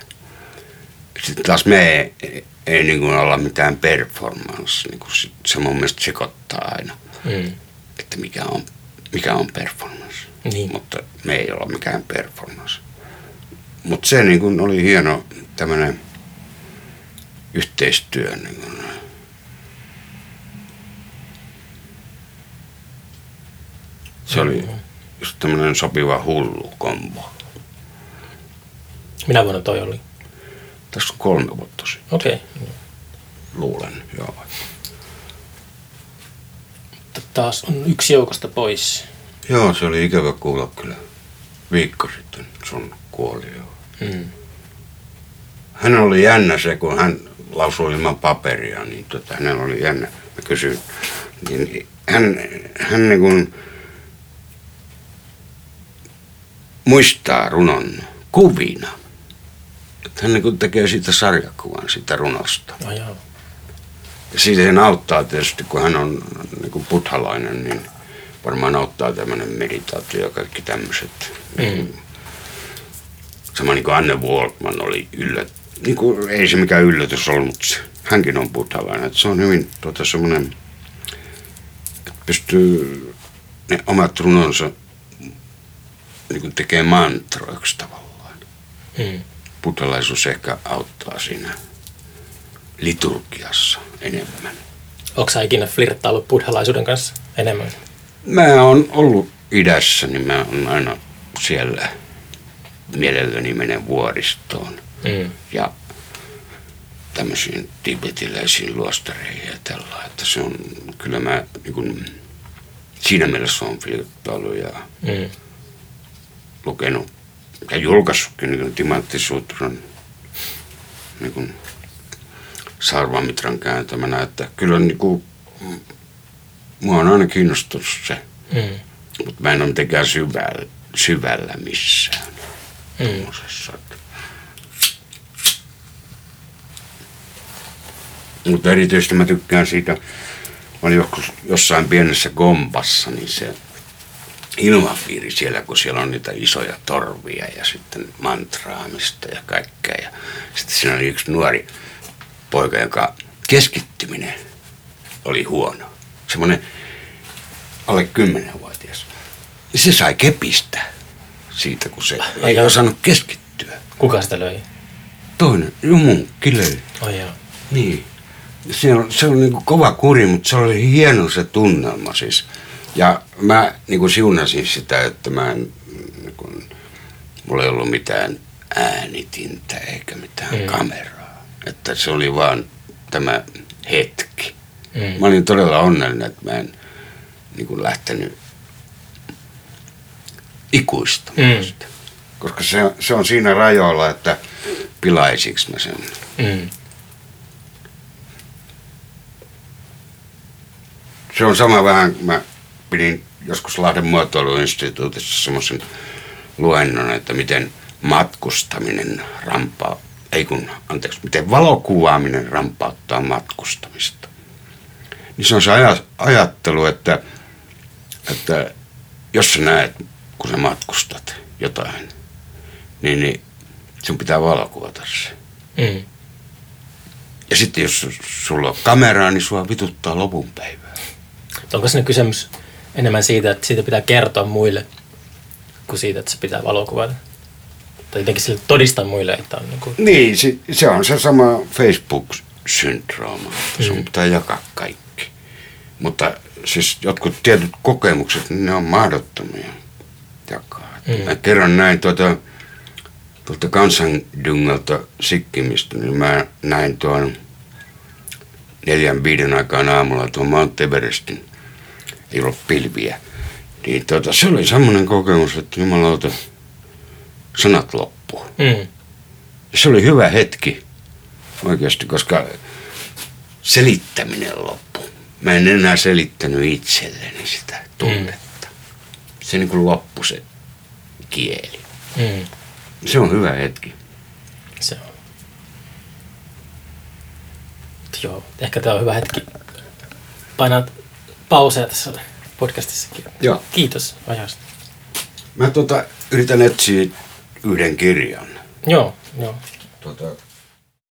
Sitten taas me ei, ei, ei niin kuin olla mitään performance, niin kuin se- se mun mielestä sekoittaa aina, Mm. että mikä on, mikä on performance. Niin. Mutta me ei olla mikään performance. Mutta se niin kuin oli hieno tämmöinen yhteistyö. Niin kuin. Se oli just tämmöinen sopiva hullu kombo. Minä vuonna toi oli? Tässä on kolme vuotta sitten, Okei. Okay. luulen. Joo. Taas on yksi joukosta pois. joo, se oli ikävä kuulla kyllä viikko sitten sun kuoli. Joo. Mm. Hän oli jännä se, kun hän lausui ilman paperia, niin tota, hänellä oli jännä. Mä kysyin, niin hän, hän niin kuin muistaa runon kuvina. Että hän niin kuin tekee siitä sarjakuvan, siitä runosta. No joo. Ja siihen auttaa tietysti, kun hän on niin kuin buddhalainen, niin varmaan auttaa tämmöinen meditaatio ja kaikki tämmöiset. Mm. Sama niin kuin Anne Waltman oli yllät, niin kuin, ei se mikään yllätys ollut, mutta hänkin on buddhalainen. Että se on hyvin tuota, semmoinen, että pystyy ne omat runonsa niin kuin tekee mantroiksi tavallaan. Mm. Buddhalaisuus ehkä auttaa siinä liturgiassa enemmän. Onko sä ikinä flirttaillut buddhalaisuuden kanssa enemmän? Mä oon ollut idässä, niin mä oon aina siellä mielelläni menen vuoristoon Mm. ja tämmöisiin tibetiläisiin luostareihin ja tällä, että se on, kyllä mä niin kun, siinä mielessä on flirttailu ja Mm. lukenut ja julkaissutkin niin Timantti Sutran niin kuin Sarvamitran kääntämänä, että kyllä niin kuin, mua on aina kiinnostunut se, Mm. mutta mä en ole mitenkään syvällä, syvällä missään Mm. Mutta erityisesti mä tykkään siitä, mä olin joskus jossain pienessä gombassa, niin se ilmapiiri siellä, kun siellä on niitä isoja torvia ja sitten mantraamista ja kaikkea. Ja sitten siinä oli yksi nuori poika, joka keskittyminen oli huono. Semmoinen alle kymmenenvuotias. Ja se sai kepistä siitä, kun se ei joo. osannut keskittyä. Kuka sitä löi? Toinen, jo munkki löi. Oi joo. Niin. Se on, se on niin kuin kova kuri, mutta se oli hieno se tunnelma siis. Ja mä niin kuin siunasin sitä, että mä en, niin kuin, mulla ei ollut mitään äänitintä eikä mitään mm. kameraa. Että se oli vaan tämä hetki. Mm. Mä olin todella onnellinen, että mä en niin kuin lähtenyt ikuistamaan Mm. sitä. Koska se, se on siinä rajoilla, että pilaisiks mä sen. Mm. Se on sama vähän, mä pidin joskus Lahden muotoiluinstituutissa semmoisen luennon, että miten matkustaminen rampaa, ei kun, anteeksi, miten valokuvaaminen rampauttaa matkustamista. Niin se on se aja, ajattelu, että, että jos sä näet, kun sä matkustat jotain, niin, niin sun pitää valokuvata se. Mm. Ja sitten jos su- sulla on kameraa, niin sua vituttaa lopun päivää. Onko siinä kysymys enemmän siitä, että siitä pitää kertoa muille, kuin siitä, että se pitää valokuvata? Tai jotenkin sille todistaa muille, että on niin kuin... Niin, se, se on se sama Facebook-syndrooma, sun Mm. pitää jakaa kaikki. Mutta siis jotkut tietyt kokemukset, niin ne on mahdottomia jakaa. Mm. Mä kerran näin tuota, tuolta kansandungalta Sikkimistä, niin mä näin tuon neljän viiden aikaan aamulla tuon Mount Everestin, ei ollut pilviä. Niin tuota, se oli semmoinen kokemus, että jumalauta, sanat loppuu. Mm. Se oli hyvä hetki oikeasti, koska selittäminen loppui. Mä en enää selittänyt itselleni sitä tunnetta. Se niin kuin loppui se kieli. Mm. Se on hyvä hetki. Se on. Joo, ehkä tämä on hyvä hetki painaa pauseja tässä podcastissakin. Joo. Kiitos ajasta. Mä tota, yritän etsiä yhden kirjan. Joo, joo. Tota,